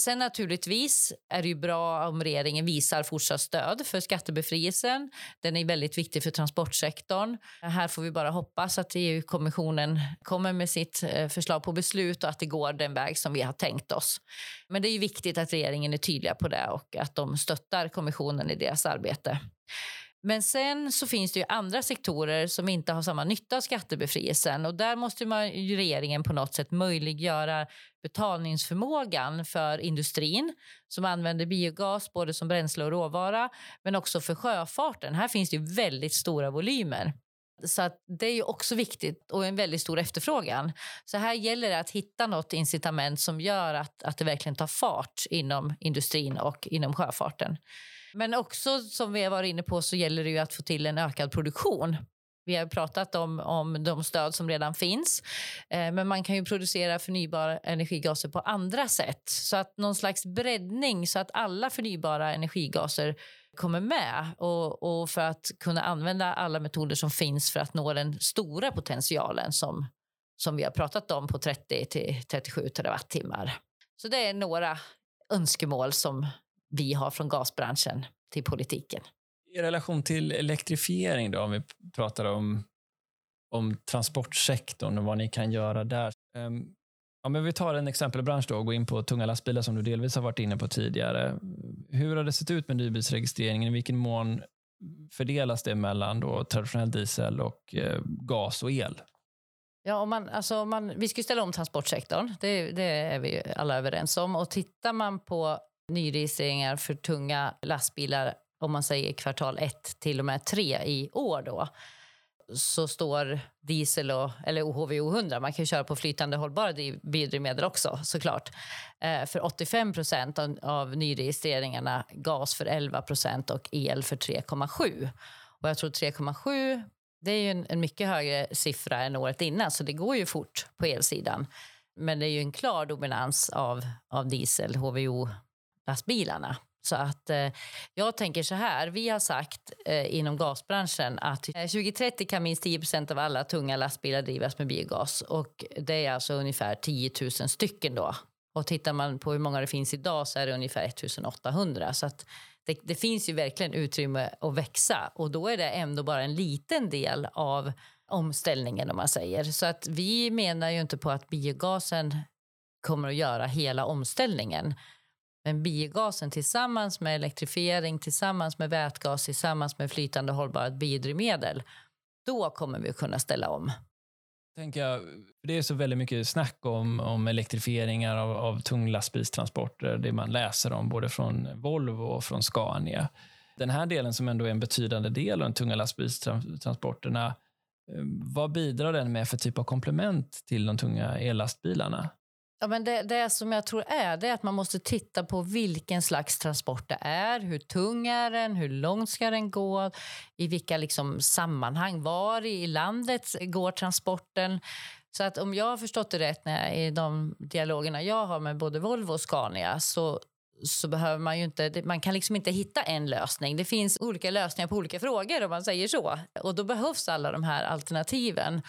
Sen naturligtvis är det ju bra om regeringen visar fortsatt stöd för skattebefrielsen. Den är väldigt viktig för transportsektorn. Här får vi bara hoppas att EU-kommissionen kommer med sitt eh, förslag på beslut och att det går den väg som vi har tänkt oss. Men det är viktigt att regeringen är tydliga på det och att de stöttar kommissionen i deras arbete. Men sen så finns det ju andra sektorer som inte har samma nytta av skattebefrielsen och där måste man, regeringen på något sätt möjliggöra betalningsförmågan för industrin som använder biogas både som bränsle och råvara men också för sjöfarten. Här finns det ju väldigt stora volymer. Så det är ju också viktigt och en väldigt stor efterfrågan. Så här gäller det att hitta något incitament som gör att, att det verkligen tar fart inom industrin och inom sjöfarten. Men också som vi har varit inne på så gäller det ju att få till en ökad produktion. Vi har pratat om, om de stöd som redan finns. Eh, men man kan ju producera förnybara energigaser på andra sätt. Så att någon slags breddning så att alla förnybara energigaser kommer med och, och för att kunna använda alla metoder som finns för att nå den stora potentialen som, som vi har pratat om på 30 till 37 terawattimmar. Så det är några önskemål som vi har från gasbranschen till politiken. I relation till elektrifiering, då, om vi pratar om, om transportsektorn och vad ni kan göra där. Um, ja, men vi tar en exempelbransch då och går in på tunga lastbilar som du delvis har varit inne på tidigare. Hur har det sett ut med nybilsregistreringen? I vilken mån fördelas det mellan då traditionell diesel och eh, gas och el? Ja, om man, alltså om man, vi ska ställa om transportsektorn, det, det, är vi alla överens om. Och tittar man på nyregistreringar för tunga lastbilar om man säger kvartal 1 till och med 3 i år då så står diesel och, eller OHVO 100, man kan köra på flytande hållbara biodrivmedel också såklart, eh, för 85 procent av, av nyregistreringarna, gas för 11 procent och el för 3,7. Och jag tror 3,7 det är ju en, en, mycket högre siffra än året innan, så det går ju fort på elsidan. Men det är ju en klar dominans av, av diesel, HVO lastbilarna. Så att eh, jag tänker så här, vi har sagt eh, inom gasbranschen att eh, 2030 kan minst 10% av alla tunga lastbilar drivas med biogas och det är alltså ungefär 10 000 stycken då. Och tittar man på hur många det finns idag så är det ungefär 1800. Så att det, det finns ju verkligen utrymme att växa och då är det ändå bara en liten del av omställningen om man säger. Så att vi menar ju inte på att biogasen kommer att göra hela omställningen. Men biogasen tillsammans med elektrifiering, tillsammans med vätgas, tillsammans med flytande hållbara biodrivmedel, då kommer vi att kunna ställa om. Tänker jag, det är så väldigt mycket snack om, om elektrifieringar av, av tunglastbilstransporter, det man läser om både från Volvo och från Scania. Den här delen som ändå är en betydande del av de tunga lastbilstransporterna, eh, vad bidrar den med för typ av komplement till de tunga ellastbilarna? Ja, men det, det som jag tror är det är att man måste titta på vilken slags transport det är. Hur tung är den? Hur långt ska den gå? I vilka liksom sammanhang? Var i landet går transporten? Så att om jag har förstått det rätt när i de dialogerna jag har med både Volvo och Scania så, så behöver man ju inte, man kan liksom inte hitta en lösning. Det finns olika lösningar på olika frågor om man säger så. Och då behövs alla de här alternativen.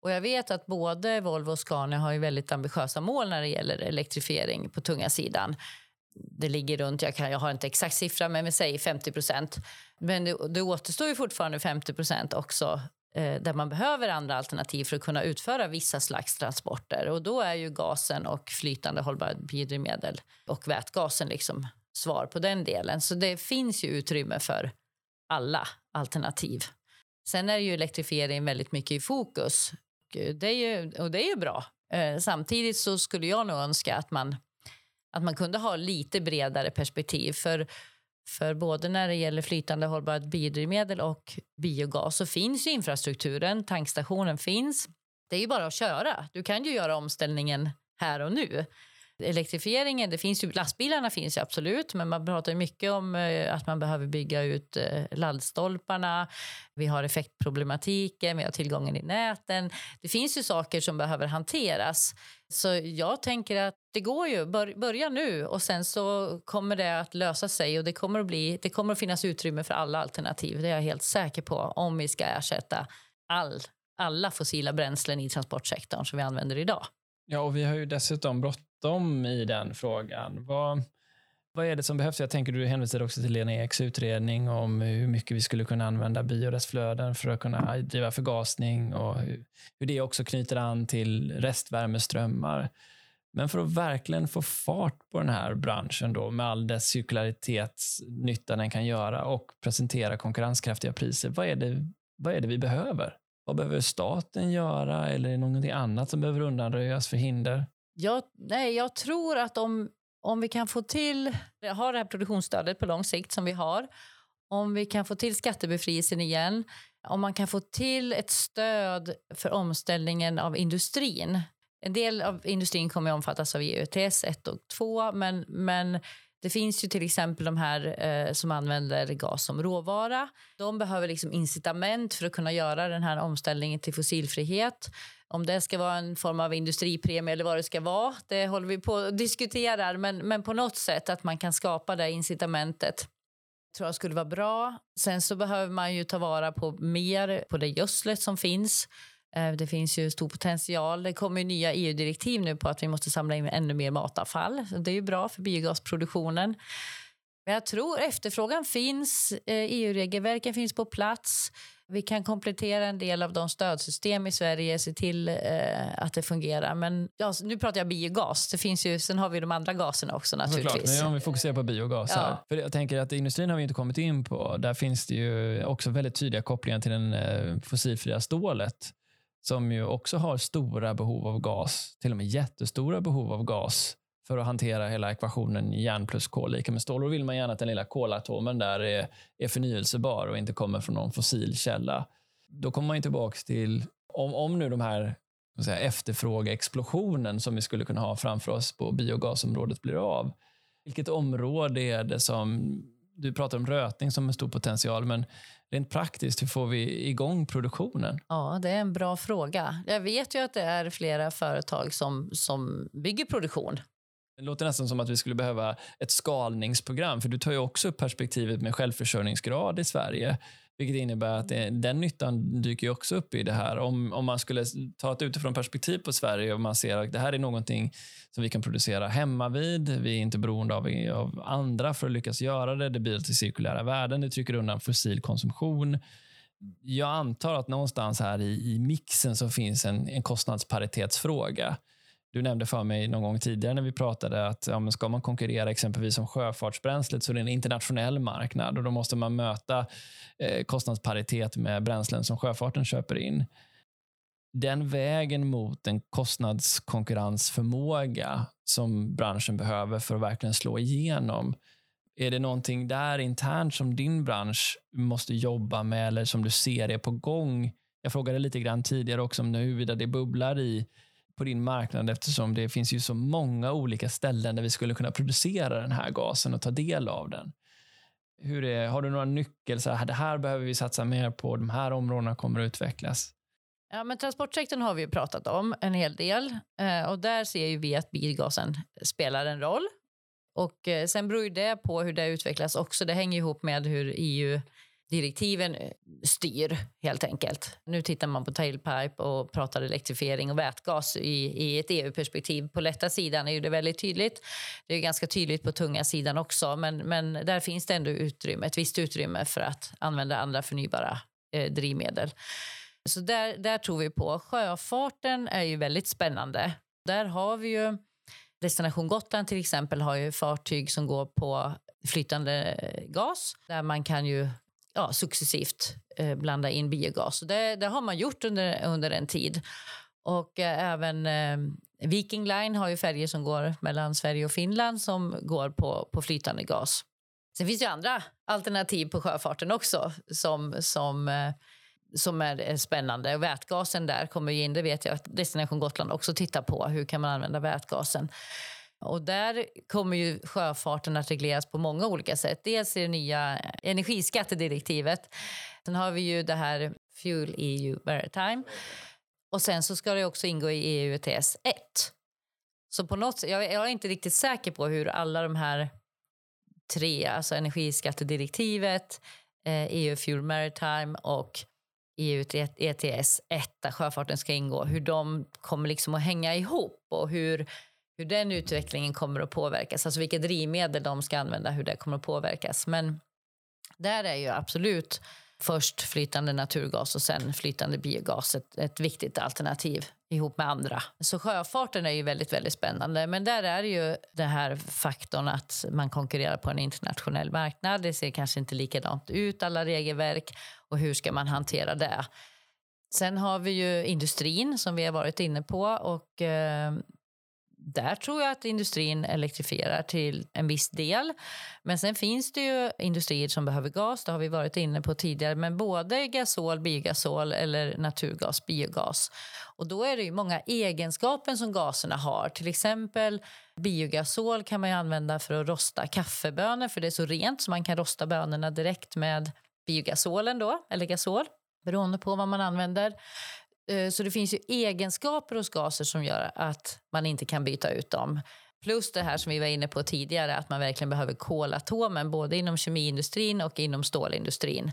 Och jag vet att både Volvo och Scania har ju väldigt ambitiösa mål när det gäller elektrifiering på tunga sidan. Det ligger runt, jag, kan, jag har inte exakt siffra, men vi säger 50 procent. Men det, det återstår ju fortfarande 50 procent också eh, där man behöver andra alternativ för att kunna utföra vissa slags transporter. Och då är ju gasen och flytande hållbara biodrivmedel och vätgasen liksom svar på den delen. Så det finns ju utrymme för alla alternativ. Sen är ju elektrifiering väldigt mycket i fokus och eh, det är ju, och det är ju bra. Eh, samtidigt så skulle jag nog önska att man, att man kunde ha lite bredare perspektiv. För, för både när det gäller flytande hållbart biodrivmedel och biogas så finns ju infrastrukturen, tankstationen finns. Det är ju bara att köra. Du kan ju göra omställningen här och nu. Elektrifieringen, det finns ju, lastbilarna finns ju absolut men man pratar mycket om eh, att man behöver bygga ut eh, laddstolparna. Vi har effektproblematiken, vi har tillgången i näten. Det finns ju saker som behöver hanteras. Så jag tänker att det går ju. börja nu och sen så kommer det att lösa sig och det kommer att, bli, det kommer att finnas utrymme för alla alternativ. Det är jag helt säker på om vi ska ersätta all, alla fossila bränslen i transportsektorn som vi använder idag. Ja, och vi har ju dessutom bråttom i den frågan. Vad, vad är det som behövs? Jag tänker Du hänvisade också till Lena Eks utredning om hur mycket vi skulle kunna använda biorestflöden för att kunna driva förgasning och hur, hur det också knyter an till restvärmeströmmar. Men för att verkligen få fart på den här branschen då, med all dess cirkularitetsnytta den kan göra och presentera konkurrenskraftiga priser, vad är det, vad är det vi behöver? Vad behöver staten göra eller är det någonting annat som behöver undanröjas för hinder? Jag, nej, jag tror att om, om vi kan få till, ha det här produktionsstödet på lång sikt som vi har, om vi kan få till skattebefrielsen igen, om man kan få till ett stöd för omställningen av industrin. En del av industrin kommer att omfattas av EUTS 1 och 2, men, men det finns ju till exempel de här eh, som använder gas som råvara. De behöver liksom incitament för att kunna göra den här omställningen till fossilfrihet. Om det ska vara en form av industripremie eller vad det ska vara, det håller vi på att diskutera. Men, men på något sätt att man kan skapa det incitamentet tror jag skulle vara bra. Sen så behöver man ju ta vara på mer på det gödslet som finns. Eh, det finns ju stor potential. Det kommer nya EU-direktiv nu på att vi måste samla in ännu mer matavfall. Det är ju bra för biogasproduktionen. Men jag tror efterfrågan finns. EU-regelverken eh, e finns på plats. Vi kan komplettera en del av de stödsystem i Sverige, se till eh, att det fungerar. Men ja, nu pratar jag biogas. Det finns ju, sen har vi de andra gaserna också naturligtvis. Såklart, men om vi fokuserar på biogas här. För jag tänker att industrin har vi inte kommit in på. Där finns det ju också väldigt tydliga kopplingar till det fossilfria stålet som ju också har stora behov av gas, till och med jättestora behov av gas för att hantera hela ekvationen järn plus kol lika med stål. Då vill man gärna att den lilla kolatomen där är, är förnyelsebar och inte kommer från någon fossil källa. Då kommer man tillbaka till, om, om nu de här säga, efterfrågeexplosionen som vi skulle kunna ha framför oss på biogasområdet blir av. Vilket område är det som du pratar om rötning som en stor potential, men rent praktiskt, hur får vi igång produktionen? Ja, det är en bra fråga. Jag vet ju att det är flera företag som, som bygger produktion. Det låter nästan som att vi skulle behöva ett skalningsprogram, för du tar ju också upp perspektivet med självförsörjningsgrad i Sverige. Vilket innebär att det, den nyttan dyker också upp i det här. Om, om man skulle ta ett utifrån perspektiv på Sverige och man ser att det här är någonting som vi kan producera hemma vid. Vi är inte beroende av, av andra för att lyckas göra det. Det bidrar till cirkulära värden. Det trycker undan fossil konsumtion. Jag antar att någonstans här i, i mixen så finns en, en kostnadsparitetsfråga. Du nämnde för mig någon gång tidigare när vi pratade att ja, men ska man konkurrera exempelvis om sjöfartsbränslet så är det en internationell marknad och då måste man möta eh, kostnadsparitet med bränslen som sjöfarten köper in. Den vägen mot en kostnadskonkurrensförmåga som branschen behöver för att verkligen slå igenom. Är det någonting där internt som din bransch måste jobba med eller som du ser är på gång? Jag frågade lite grann tidigare också om huruvida det bubblar i på din marknad eftersom det finns ju så många olika ställen där vi skulle kunna producera den här gasen och ta del av den. Hur är, har du några nyckel? Så här, det här behöver vi satsa mer på. De här områdena kommer att utvecklas. Ja, men transportsektorn har vi pratat om en hel del eh, och där ser vi att biogasen spelar en roll. Och eh, Sen beror det på hur det utvecklas också. Det hänger ihop med hur EU direktiven eh, styr helt enkelt. Nu tittar man på tailpipe och pratar elektrifiering och vätgas i, i ett EU-perspektiv. På lätta sidan är det väldigt tydligt. Det är ganska tydligt på tunga sidan också, men, men där finns det ändå utrymme, ett visst utrymme för att använda andra förnybara eh, drivmedel. Så där, där tror vi på. Sjöfarten är ju väldigt spännande. Där har vi ju Destination Gotland till exempel har ju fartyg som går på flytande gas där man kan ju ja, successivt eh, blanda in biogas. Det, det, har man gjort under, under en tid. Och eh, även eh, Viking Line har ju färger som går mellan Sverige och Finland som går på, på flytande gas. Sen finns det andra alternativ på sjöfarten också som, som, eh, som är spännande. Vätgasen där kommer in, det vet jag att Destination Gotland också tittar på. Hur kan man använda vätgasen? Och där kommer ju sjöfarten att regleras på många olika sätt. Dels i det nya energiskattedirektivet. Sen har vi ju det här Fuel EU Maritime. Och sen så ska det också ingå i EU ETS 1. Så på något sätt, jag är inte riktigt säker på hur alla de här tre, alltså energiskattedirektivet, eh, EU Fuel Maritime och EU ETS 1 där sjöfarten ska ingå, hur de kommer liksom att hänga ihop och hur, hur den utvecklingen kommer att påverkas. Alltså vilket drivmedel de ska använda, hur det kommer att påverkas. Men där är ju absolut först flytande naturgas och sen flytande biogas ett, ett viktigt alternativ ihop med andra. Så sjöfarten är ju väldigt, väldigt spännande. Men där är ju den här faktorn att man konkurrerar på en internationell marknad. Det ser kanske inte likadant ut, alla regelverk. Och hur ska man hantera det? Sen har vi ju industrin som vi har varit inne på. Och eh, där tror jag att industrin elektrifierar till en viss del. Men sen finns det ju industrier som behöver gas, det har vi varit inne på tidigare. Men både gasol, biogasol eller naturgas, biogas. Och då är det ju många egenskaper som gaserna har. Till exempel biogasol kan man använda för att rosta kaffebönor för det är så rent så man kan rosta bönorna direkt med biogasolen då, eller gasol beroende på vad man använder. Eh, så det finns ju egenskaper hos gaser som gör att man inte kan byta ut dem. Plus det här som vi var inne på tidigare, att man verkligen behöver kolatomen både inom kemiindustrin och inom stålindustrin.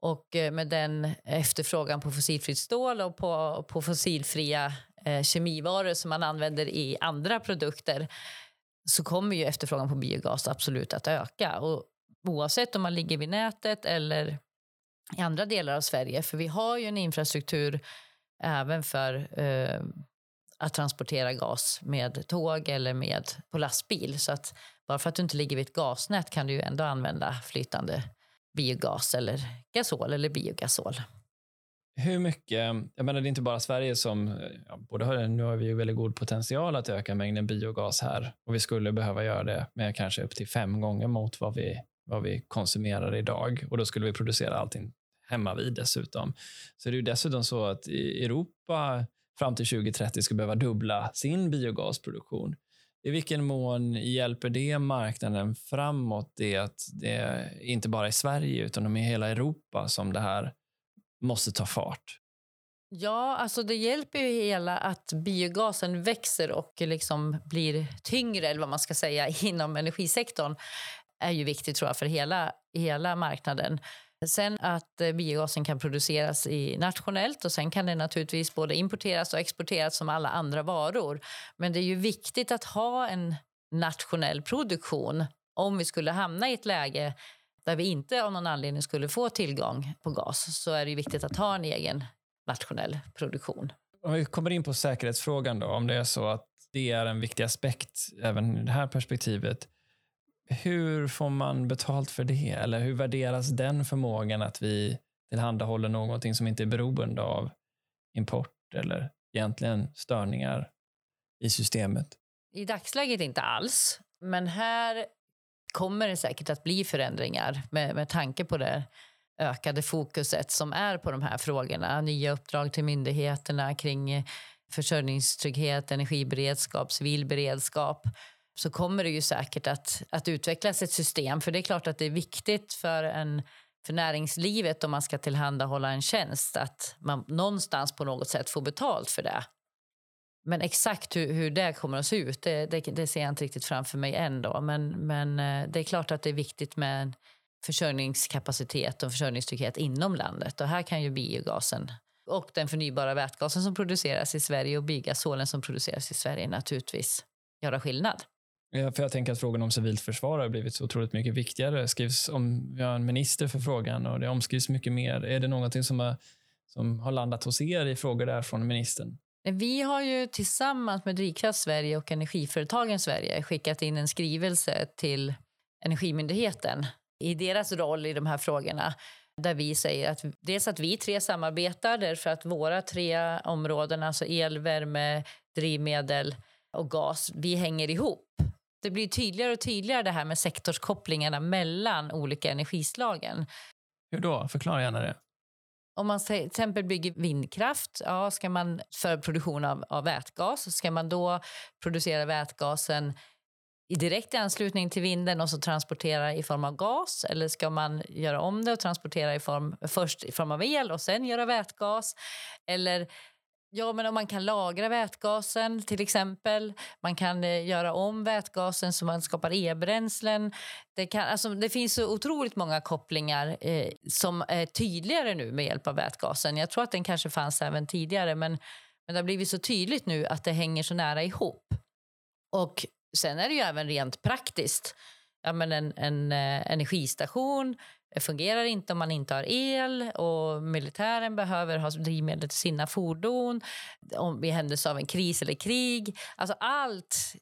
Och eh, med den efterfrågan på fossilfritt stål och på, på fossilfria eh, kemivaror som man använder i andra produkter så kommer ju efterfrågan på biogas absolut att öka. Och oavsett om man ligger vid nätet eller i andra delar av Sverige, för vi har ju en infrastruktur även för eh, att transportera gas med tåg eller med på lastbil. Så att bara för att du inte ligger vid ett gasnät kan du ju ändå använda flytande biogas eller gasol eller biogasol. Hur mycket, jag menar det är inte bara Sverige som, ja, både har, nu har vi ju väldigt god potential att öka mängden biogas här och vi skulle behöva göra det med kanske upp till fem gånger mot vad vi, vad vi konsumerar idag och då skulle vi producera allting hemma vid dessutom. Så det är ju dessutom så att Europa fram till 2030 ska behöva dubbla sin biogasproduktion. I vilken mån hjälper det marknaden framåt? Det att det inte bara i Sverige utan i hela Europa som det här måste ta fart. Ja, alltså det hjälper ju hela att biogasen växer och liksom blir tyngre, eller vad man ska säga, inom energisektorn är ju viktigt tror jag för hela, hela marknaden. Sen att eh, biogasen kan produceras i nationellt och sen kan den naturligtvis både importeras och exporteras som alla andra varor. Men det är ju viktigt att ha en nationell produktion om vi skulle hamna i ett läge där vi inte av någon anledning skulle få tillgång på gas så är det viktigt att ha en egen nationell produktion. Om vi kommer in på säkerhetsfrågan då, om det är så att det är en viktig aspekt även i det här perspektivet. Hur får man betalt för det? Eller hur värderas den förmågan att vi tillhandahåller någonting som inte är beroende av import eller egentligen störningar i systemet? I dagsläget inte alls. Men här kommer det säkert att bli förändringar med, med tanke på det ökade fokuset som är på de här frågorna. Nya uppdrag till myndigheterna kring försörjningstrygghet, energiberedskap, civilberedskap så kommer det ju säkert att, att utvecklas ett system. För det är klart att det är viktigt för, en, för näringslivet om man ska tillhandahålla en tjänst att man någonstans på något sätt får betalt för det. Men exakt hur, hur det kommer att se ut, det, det, det, ser jag inte riktigt framför mig än. Då. Men, men eh, det är klart att det är viktigt med försörjningskapacitet och försörjningstrygghet inom landet. Och här kan ju biogasen och den förnybara vätgasen som produceras i Sverige och biogasolen som produceras i Sverige naturligtvis göra skillnad. Ja, för jag tänker att frågan om civilt försvar har blivit så otroligt mycket viktigare. Det skrivs om, vi har en minister för frågan och det omskrivs mycket mer. Är det någonting som har, som har landat hos er i frågor där från ministern? Vi har ju tillsammans med Drivkraft Sverige och Energiföretagen Sverige skickat in en skrivelse till Energimyndigheten i deras roll i de här frågorna där vi säger att dels att vi tre samarbetar därför att våra tre områden, alltså el, värme, drivmedel och gas, vi hänger ihop. Det blir tydligare och tydligare det här med sektorskopplingarna mellan olika energislagen. Hur då? Förklara gärna det. Om man till exempel bygger vindkraft, ja, ska man för produktion av, av vätgas, ska man då producera vätgasen i direkt anslutning till vinden och så transportera i form av gas? Eller ska man göra om det och transportera i form, först i form av el och sen göra vätgas? Eller Ja, men om man kan lagra vätgasen till exempel. Man kan eh, göra om vätgasen så man skapar e-bränslen. Det, kan, alltså, det finns så otroligt många kopplingar eh, som är tydligare nu med hjälp av vätgasen. Jag tror att den kanske fanns även tidigare men, men det har blivit så tydligt nu att det hänger så nära ihop. Och sen är det ju även rent praktiskt. Ja, men en, en eh, energistation Eh, fungerar inte om man inte har el och militären behöver ha drivmedel till sina fordon om i händelse av en kris eller krig. Alltså allt,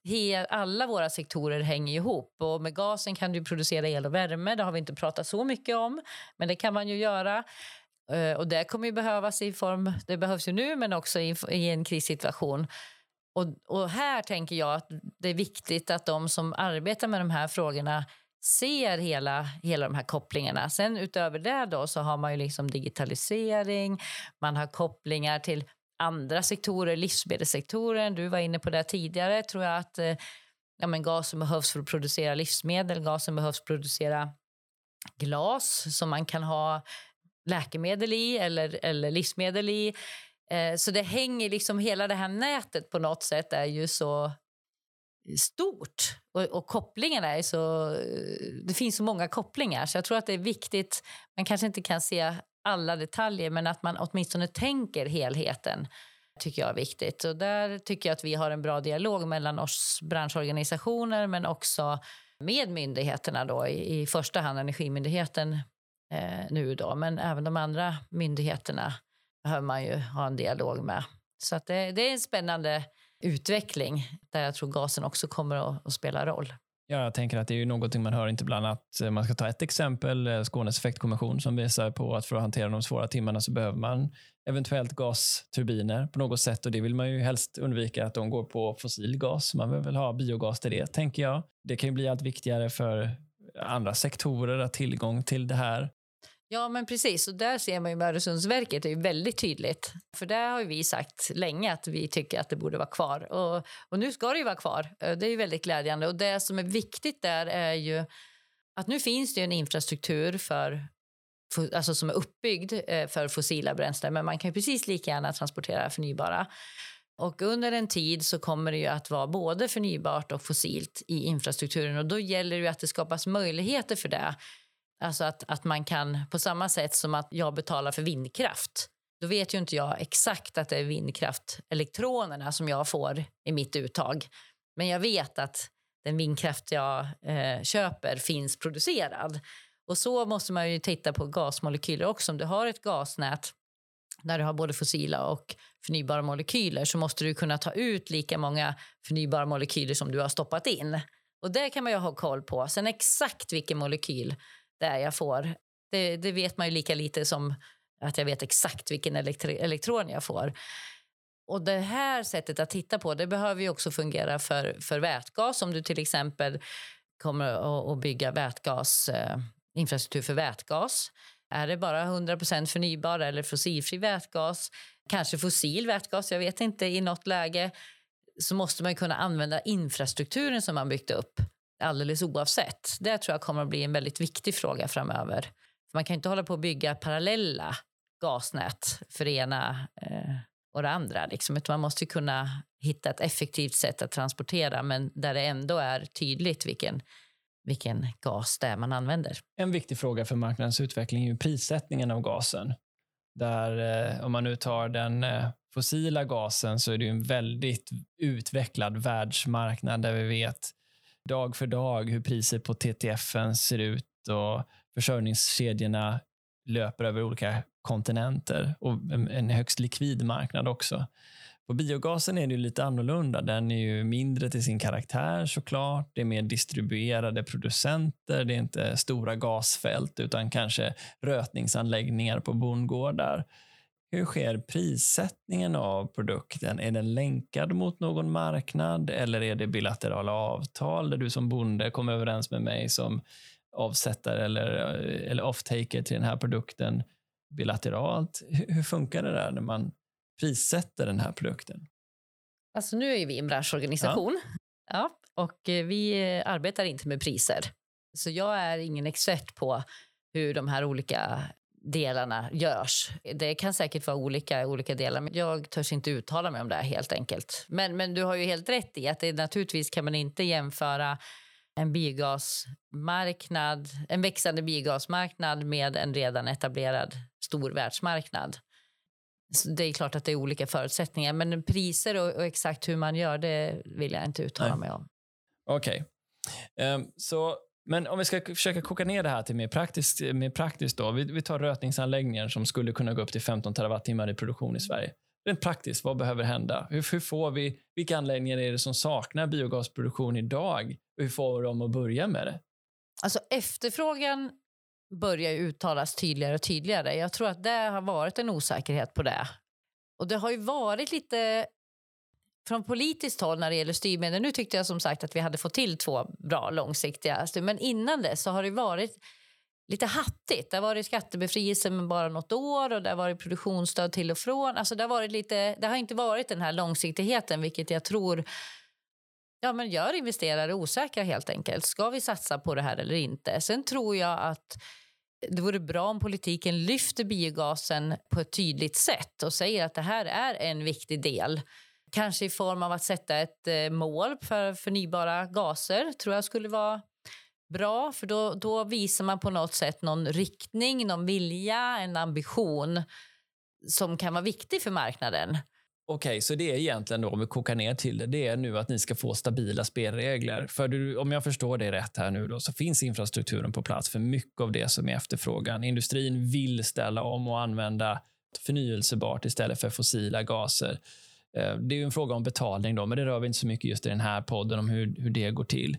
alla våra sektorer hänger ihop. Och med gasen kan du producera el och värme. Det har vi inte pratat så mycket om, men det kan man ju göra. Eh, och det kommer ju behövas i form, det behövs ju nu men också i, i en krissituation. Och, och här tänker jag att det är viktigt att de som arbetar med de här frågorna ser hela, hela de här kopplingarna. Sen utöver det då så har man ju liksom digitalisering, man har kopplingar till andra sektorer, livsmedelssektoren. Du var inne på det tidigare. tror jag att eh, ja, men gasen behövs för att producera livsmedel. Gasen behövs för att producera glas som man kan ha läkemedel i eller, eller livsmedel i. Eh, så det hänger liksom, hela det här nätet på något sätt är ju så stort och, och kopplingarna är så... Eh, det finns så många kopplingar så jag tror att det är viktigt. Man kanske inte kan se alla detaljer men att man åtminstone tänker helheten tycker jag är viktigt. Och där tycker jag att vi har en bra dialog mellan oss branschorganisationer men också med myndigheterna då, i, i första hand Energimyndigheten eh, nu då, men även de andra myndigheterna behöver man ju ha en dialog med. Så att det, det är en spännande utveckling där jag tror gasen också kommer att, att spela roll. Ja, jag tänker att det är ju någonting man hör inte bland annat. Eh, man ska ta ett exempel, eh, Skånes effektkommission som visar på att för att hantera de svåra timmarna så behöver man eventuellt gasturbiner på något sätt och det vill man ju helst undvika att de går på fossil gas. Man vill väl ha biogas till det, tänker jag. Det kan ju bli allt viktigare för andra sektorer att ha tillgång till det här. Ja, men precis. Och där ser man ju med Öresundsverket, det är väldigt tydligt. För där har vi sagt länge att vi tycker att det borde vara kvar. Och, och nu ska det ju vara kvar. Eh, det är väldigt glädjande. Och det som är viktigt där är ju att nu finns det en infrastruktur för alltså som är uppbyggd eh, för fossila bränslen, men man kan precis lika gärna transportera förnybara. Och under en tid så kommer det ju att vara både förnybart och fossilt i infrastrukturen och då gäller det att det skapas möjligheter för det Alltså att, att man kan, på samma sätt som att jag betalar för vindkraft, då vet ju inte jag exakt att det är vindkraftelektronerna som jag får i mitt uttag. Men jag vet att den vindkraft jag eh, köper finns producerad. Och så måste man ju titta på gasmolekyler också. Om du har ett gasnät där du har både fossila och förnybara molekyler så måste du kunna ta ut lika många förnybara molekyler som du har stoppat in. Och det kan man ju ha koll på. Sen exakt vilken molekyl där jag får. Det, det vet man ju lika lite som att jag vet exakt vilken elektron jag får. Och Det här sättet att titta på det behöver ju också fungera för, för vätgas. Om du till exempel kommer att bygga vätgas, eh, infrastruktur för vätgas. Är det bara 100% förnybar eller fossilfri vätgas? Kanske fossil vätgas, jag vet inte, i något läge så måste man kunna använda infrastrukturen som man byggt upp alldeles oavsett. Det tror jag kommer att bli en väldigt viktig fråga framöver. För man kan inte hålla på att bygga parallella gasnät för det ena eh, och det andra. Liksom. Utan man måste kunna hitta ett effektivt sätt att transportera men där det ändå är tydligt vilken, vilken gas det är man använder. En viktig fråga för marknadens utveckling är prissättningen av gasen. Där, eh, om man nu tar den eh, fossila gasen så är det en väldigt utvecklad världsmarknad där vi vet dag för dag hur priset på TTF ser ut och försörjningskedjorna löper över olika kontinenter och en högst likvid marknad också. På biogasen är det lite annorlunda. Den är ju mindre till sin karaktär såklart. Det är mer distribuerade producenter. Det är inte stora gasfält utan kanske rötningsanläggningar på bondgårdar. Hur sker prissättningen av produkten? Är den länkad mot någon marknad eller är det bilaterala avtal där du som bonde kommer överens med mig som avsättare eller, eller off-taker till den här produkten bilateralt? Hur, funkar det där när man prissätter den här produkten? Alltså nu är vi en branschorganisation. Ja. Ja, och eh, vi arbetar inte med priser. Så jag är ingen expert på hur de här olika delarna görs. Det kan säkert vara olika olika delar, men jag törs inte uttala mig om det helt enkelt. Men, men du har ju helt rätt i att det naturligtvis kan man inte jämföra en biogasmarknad, en växande biogasmarknad med en redan etablerad stor världsmarknad. Så det är klart att det är olika förutsättningar, men priser och, och exakt hur man gör det vill jag inte uttala Nej. mig om. Okej. Okay. Um, ehm, så men om vi ska försöka koka ner det här till mer praktiskt. Mer praktiskt då. Vi, vi tar rötningsanläggningar som skulle kunna gå upp till 15 terawattimmar i produktion i Sverige. Rent praktiskt, vad behöver hända? Hur, hur, får vi, vilka anläggningar är det som saknar biogasproduktion idag? Hur får de att börja med det? Alltså efterfrågan börjar uttalas tydligare och tydligare. Jag tror att det har varit en osäkerhet på det. Och det har ju varit lite från politiskt håll när det gäller styrmedel. Nu tyckte jag som sagt att vi hade fått till två bra långsiktiga styrmedel. Men innan det så har det varit lite hattigt. Det har varit skattebefrielse med bara något år och det har varit produktionsstöd till och från. Alltså det, har varit lite, det har inte varit den här långsiktigheten vilket jag tror ja, men gör investerare osäkra helt enkelt. Ska vi satsa på det här eller inte? Sen tror jag att det vore bra om politiken lyfter biogasen på ett tydligt sätt och säger att det här är en viktig del Kanske i form av att sätta ett eh, mål för förnybara gaser tror jag skulle vara bra. För då, då visar man på något sätt någon riktning, någon vilja, en ambition som kan vara viktig för marknaden. Okej, okay, så det är egentligen då, om vi kokar ner till det, det är nu att ni ska få stabila spelregler. För du, om jag förstår det rätt här nu då, så finns infrastrukturen på plats för mycket av det som är efterfrågan. Industrin vill ställa om och använda förnyelsebart istället för fossila gaser. Eh, det är en fråga om betalning, då, men det rör vi inte så mycket just i den här podden om hur, hur det går till.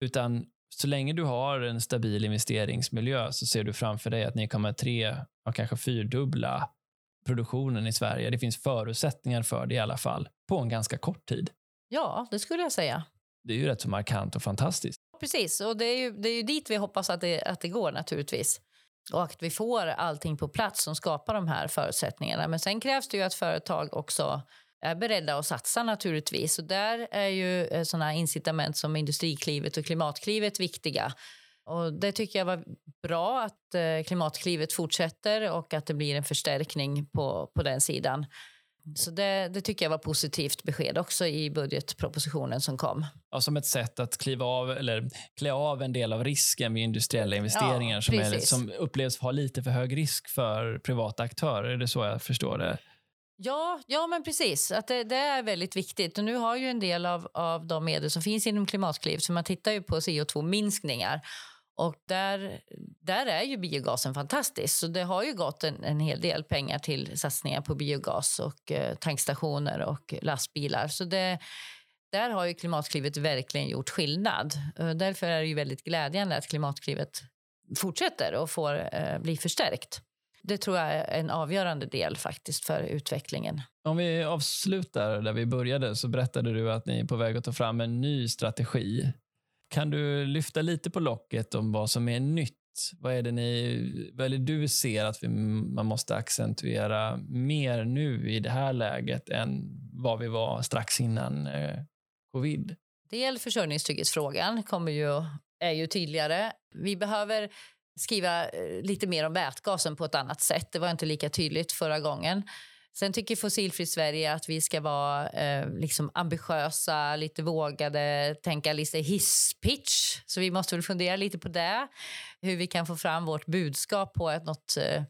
Utan så länge du har en stabil investeringsmiljö så ser du framför dig att ni kommer tre, och kanske fyrdubbla produktionen i Sverige. Det finns förutsättningar för det i alla fall, på en ganska kort tid. Ja, det skulle jag säga. Det är ju rätt så markant och fantastiskt. Precis, och det är ju, det är ju dit vi hoppas att det, att det går naturligtvis. Och att vi får allting på plats som skapar de här förutsättningarna. Men sen krävs det ju att företag också är beredda att satsa naturligtvis. Och där är ju eh, sådana incitament som Industriklivet och Klimatklivet viktiga. Och det tycker jag var bra att eh, Klimatklivet fortsätter och att det blir en förstärkning på, på den sidan. Så det, det, tycker jag var positivt besked också i budgetpropositionen som kom. Ja, som ett sätt att kliva av, eller klä av en del av risken med industriella investeringar ja, som, är, som upplevs ha lite för hög risk för privata aktörer. Är det så jag förstår det? Ja, ja men precis. Att det, det, är väldigt viktigt. Och nu har ju en del av, av de medel som finns inom Klimatklivet, så man tittar ju på CO2-minskningar. Och där, där är ju biogasen fantastisk. Så det har ju gått en, en hel del pengar till satsningar på biogas och eh, tankstationer och lastbilar. Så det, där har ju Klimatklivet verkligen gjort skillnad. Därför är det ju väldigt glädjande att Klimatklivet fortsätter och får eh, bli förstärkt det tror jag är en avgörande del faktiskt för utvecklingen. Om vi avslutar där vi började så berättade du att ni är på väg att ta fram en ny strategi. Kan du lyfta lite på locket om vad som är nytt? Vad är det, ni, vad det du ser att vi, man måste accentuera mer nu i det här läget än vad vi var strax innan eh, covid? Del försörjningstrygghetsfrågan kommer ju, är ju tydligare. Vi behöver skriva eh, lite mer om vätgasen på ett annat sätt. Det var inte lika tydligt förra gången. Sen tycker Fossilfritt Sverige att vi ska vara eh, liksom ambitiösa, lite vågade, tänka lite hisspitch. Så vi måste väl fundera lite på det. Hur vi kan få fram vårt budskap på ett något eh,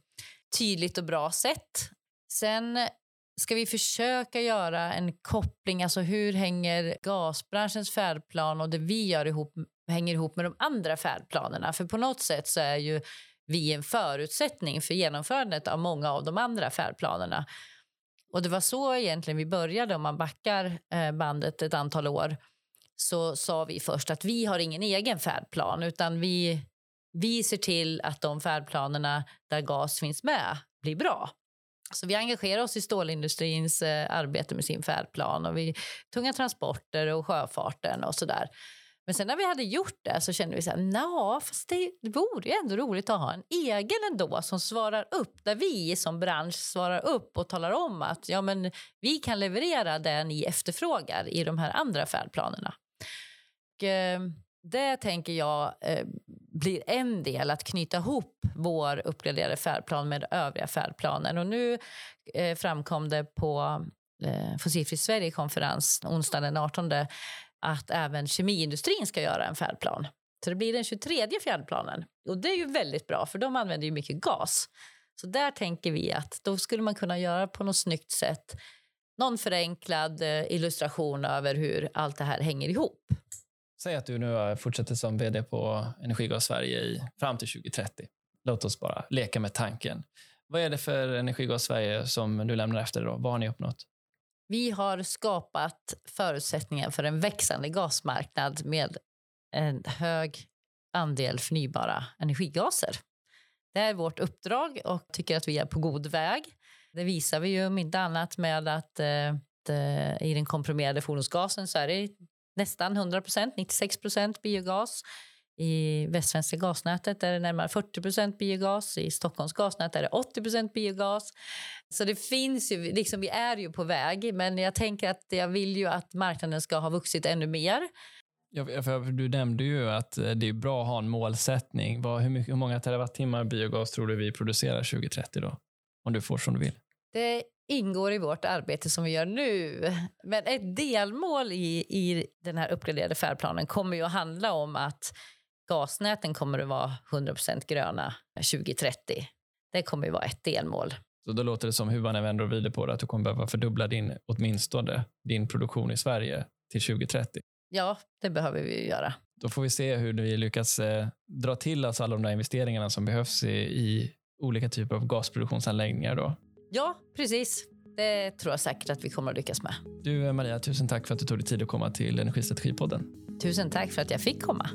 tydligt och bra sätt. Sen ska vi försöka göra en koppling, alltså hur hänger gasbranschens färdplan och det vi gör ihop hänger ihop med de andra färdplanerna. För på något sätt så är ju vi en förutsättning för genomförandet av många av de andra färdplanerna. Och det var så egentligen vi började, om man backar eh, bandet ett antal år så sa vi först att vi har ingen egen färdplan utan vi, vi ser till att de färdplanerna där gas finns med blir bra. Så vi engagerar oss i stålindustrins eh, arbete med sin färdplan och vi tunga transporter och sjöfarten och så där. Men sen när vi hade gjort det så kände vi så här, fast det, det vore ju ändå roligt att ha en egen ändå som svarar upp, där vi som bransch svarar upp och talar om att ja, men vi kan leverera det ni efterfrågar i de här andra färdplanerna. Och eh, det tänker jag eh, blir en del att knyta ihop vår uppgraderade färdplan med övriga färdplanen. Och nu eh, framkom det på eh, Fossilfritt Sverige-konferens onsdagen den 18 att även kemiindustrin ska göra en färdplan. Så det blir den 23 fjärdplanen. Och det är ju väldigt bra, för de använder ju mycket gas. Så där tänker vi att då skulle man kunna göra på något snyggt sätt någon förenklad eh, illustration över hur allt det här hänger ihop. Säg att du nu eh, fortsätter som vd på Energigas Sverige i, fram till 2030. Låt oss bara leka med tanken. Vad är det för Energigas Sverige som du lämnar efter? dig? Vad har ni uppnått? Vi har skapat förutsättningar för en växande gasmarknad med en hög andel förnybara energigaser. Det är vårt uppdrag och tycker att vi är på god väg. Det visar vi ju om inte annat med att eh, i den komprimerade fordonsgasen så är det nästan 100 procent, 96 biogas. I Västsvenska gasnätet är det närmare 40 procent biogas. I Stockholms gasnät är det 80 procent biogas. Så det finns ju, liksom, vi är ju på väg, men jag tänker att jag vill ju att marknaden ska ha vuxit ännu mer. Ja, för du nämnde ju att eh, det är bra att ha en målsättning. Hur, mycket, hur många terawattimmar biogas tror du vi producerar 2030 då? Om du får som du vill. Det ingår i vårt arbete som vi gör nu. Men ett delmål i, i den här uppgraderade färdplanen kommer ju att handla om att gasnäten kommer att vara 100% gröna 2030. Det kommer att vara ett delmål. Så då låter det som, hur man än vänder och vrider på det, att du kommer behöva fördubbla din, åtminstone din produktion i Sverige till 2030. Ja, det behöver vi göra. Då får vi se hur vi lyckas eh, dra till oss alla de där investeringarna som behövs i, i olika typer av gasproduktionsanläggningar. Då. Ja, precis. Det tror jag säkert att vi kommer att lyckas med. Du Maria, tusen tack för att du tog dig tid att komma till Energistrategipodden. Tusen tack för att jag fick komma.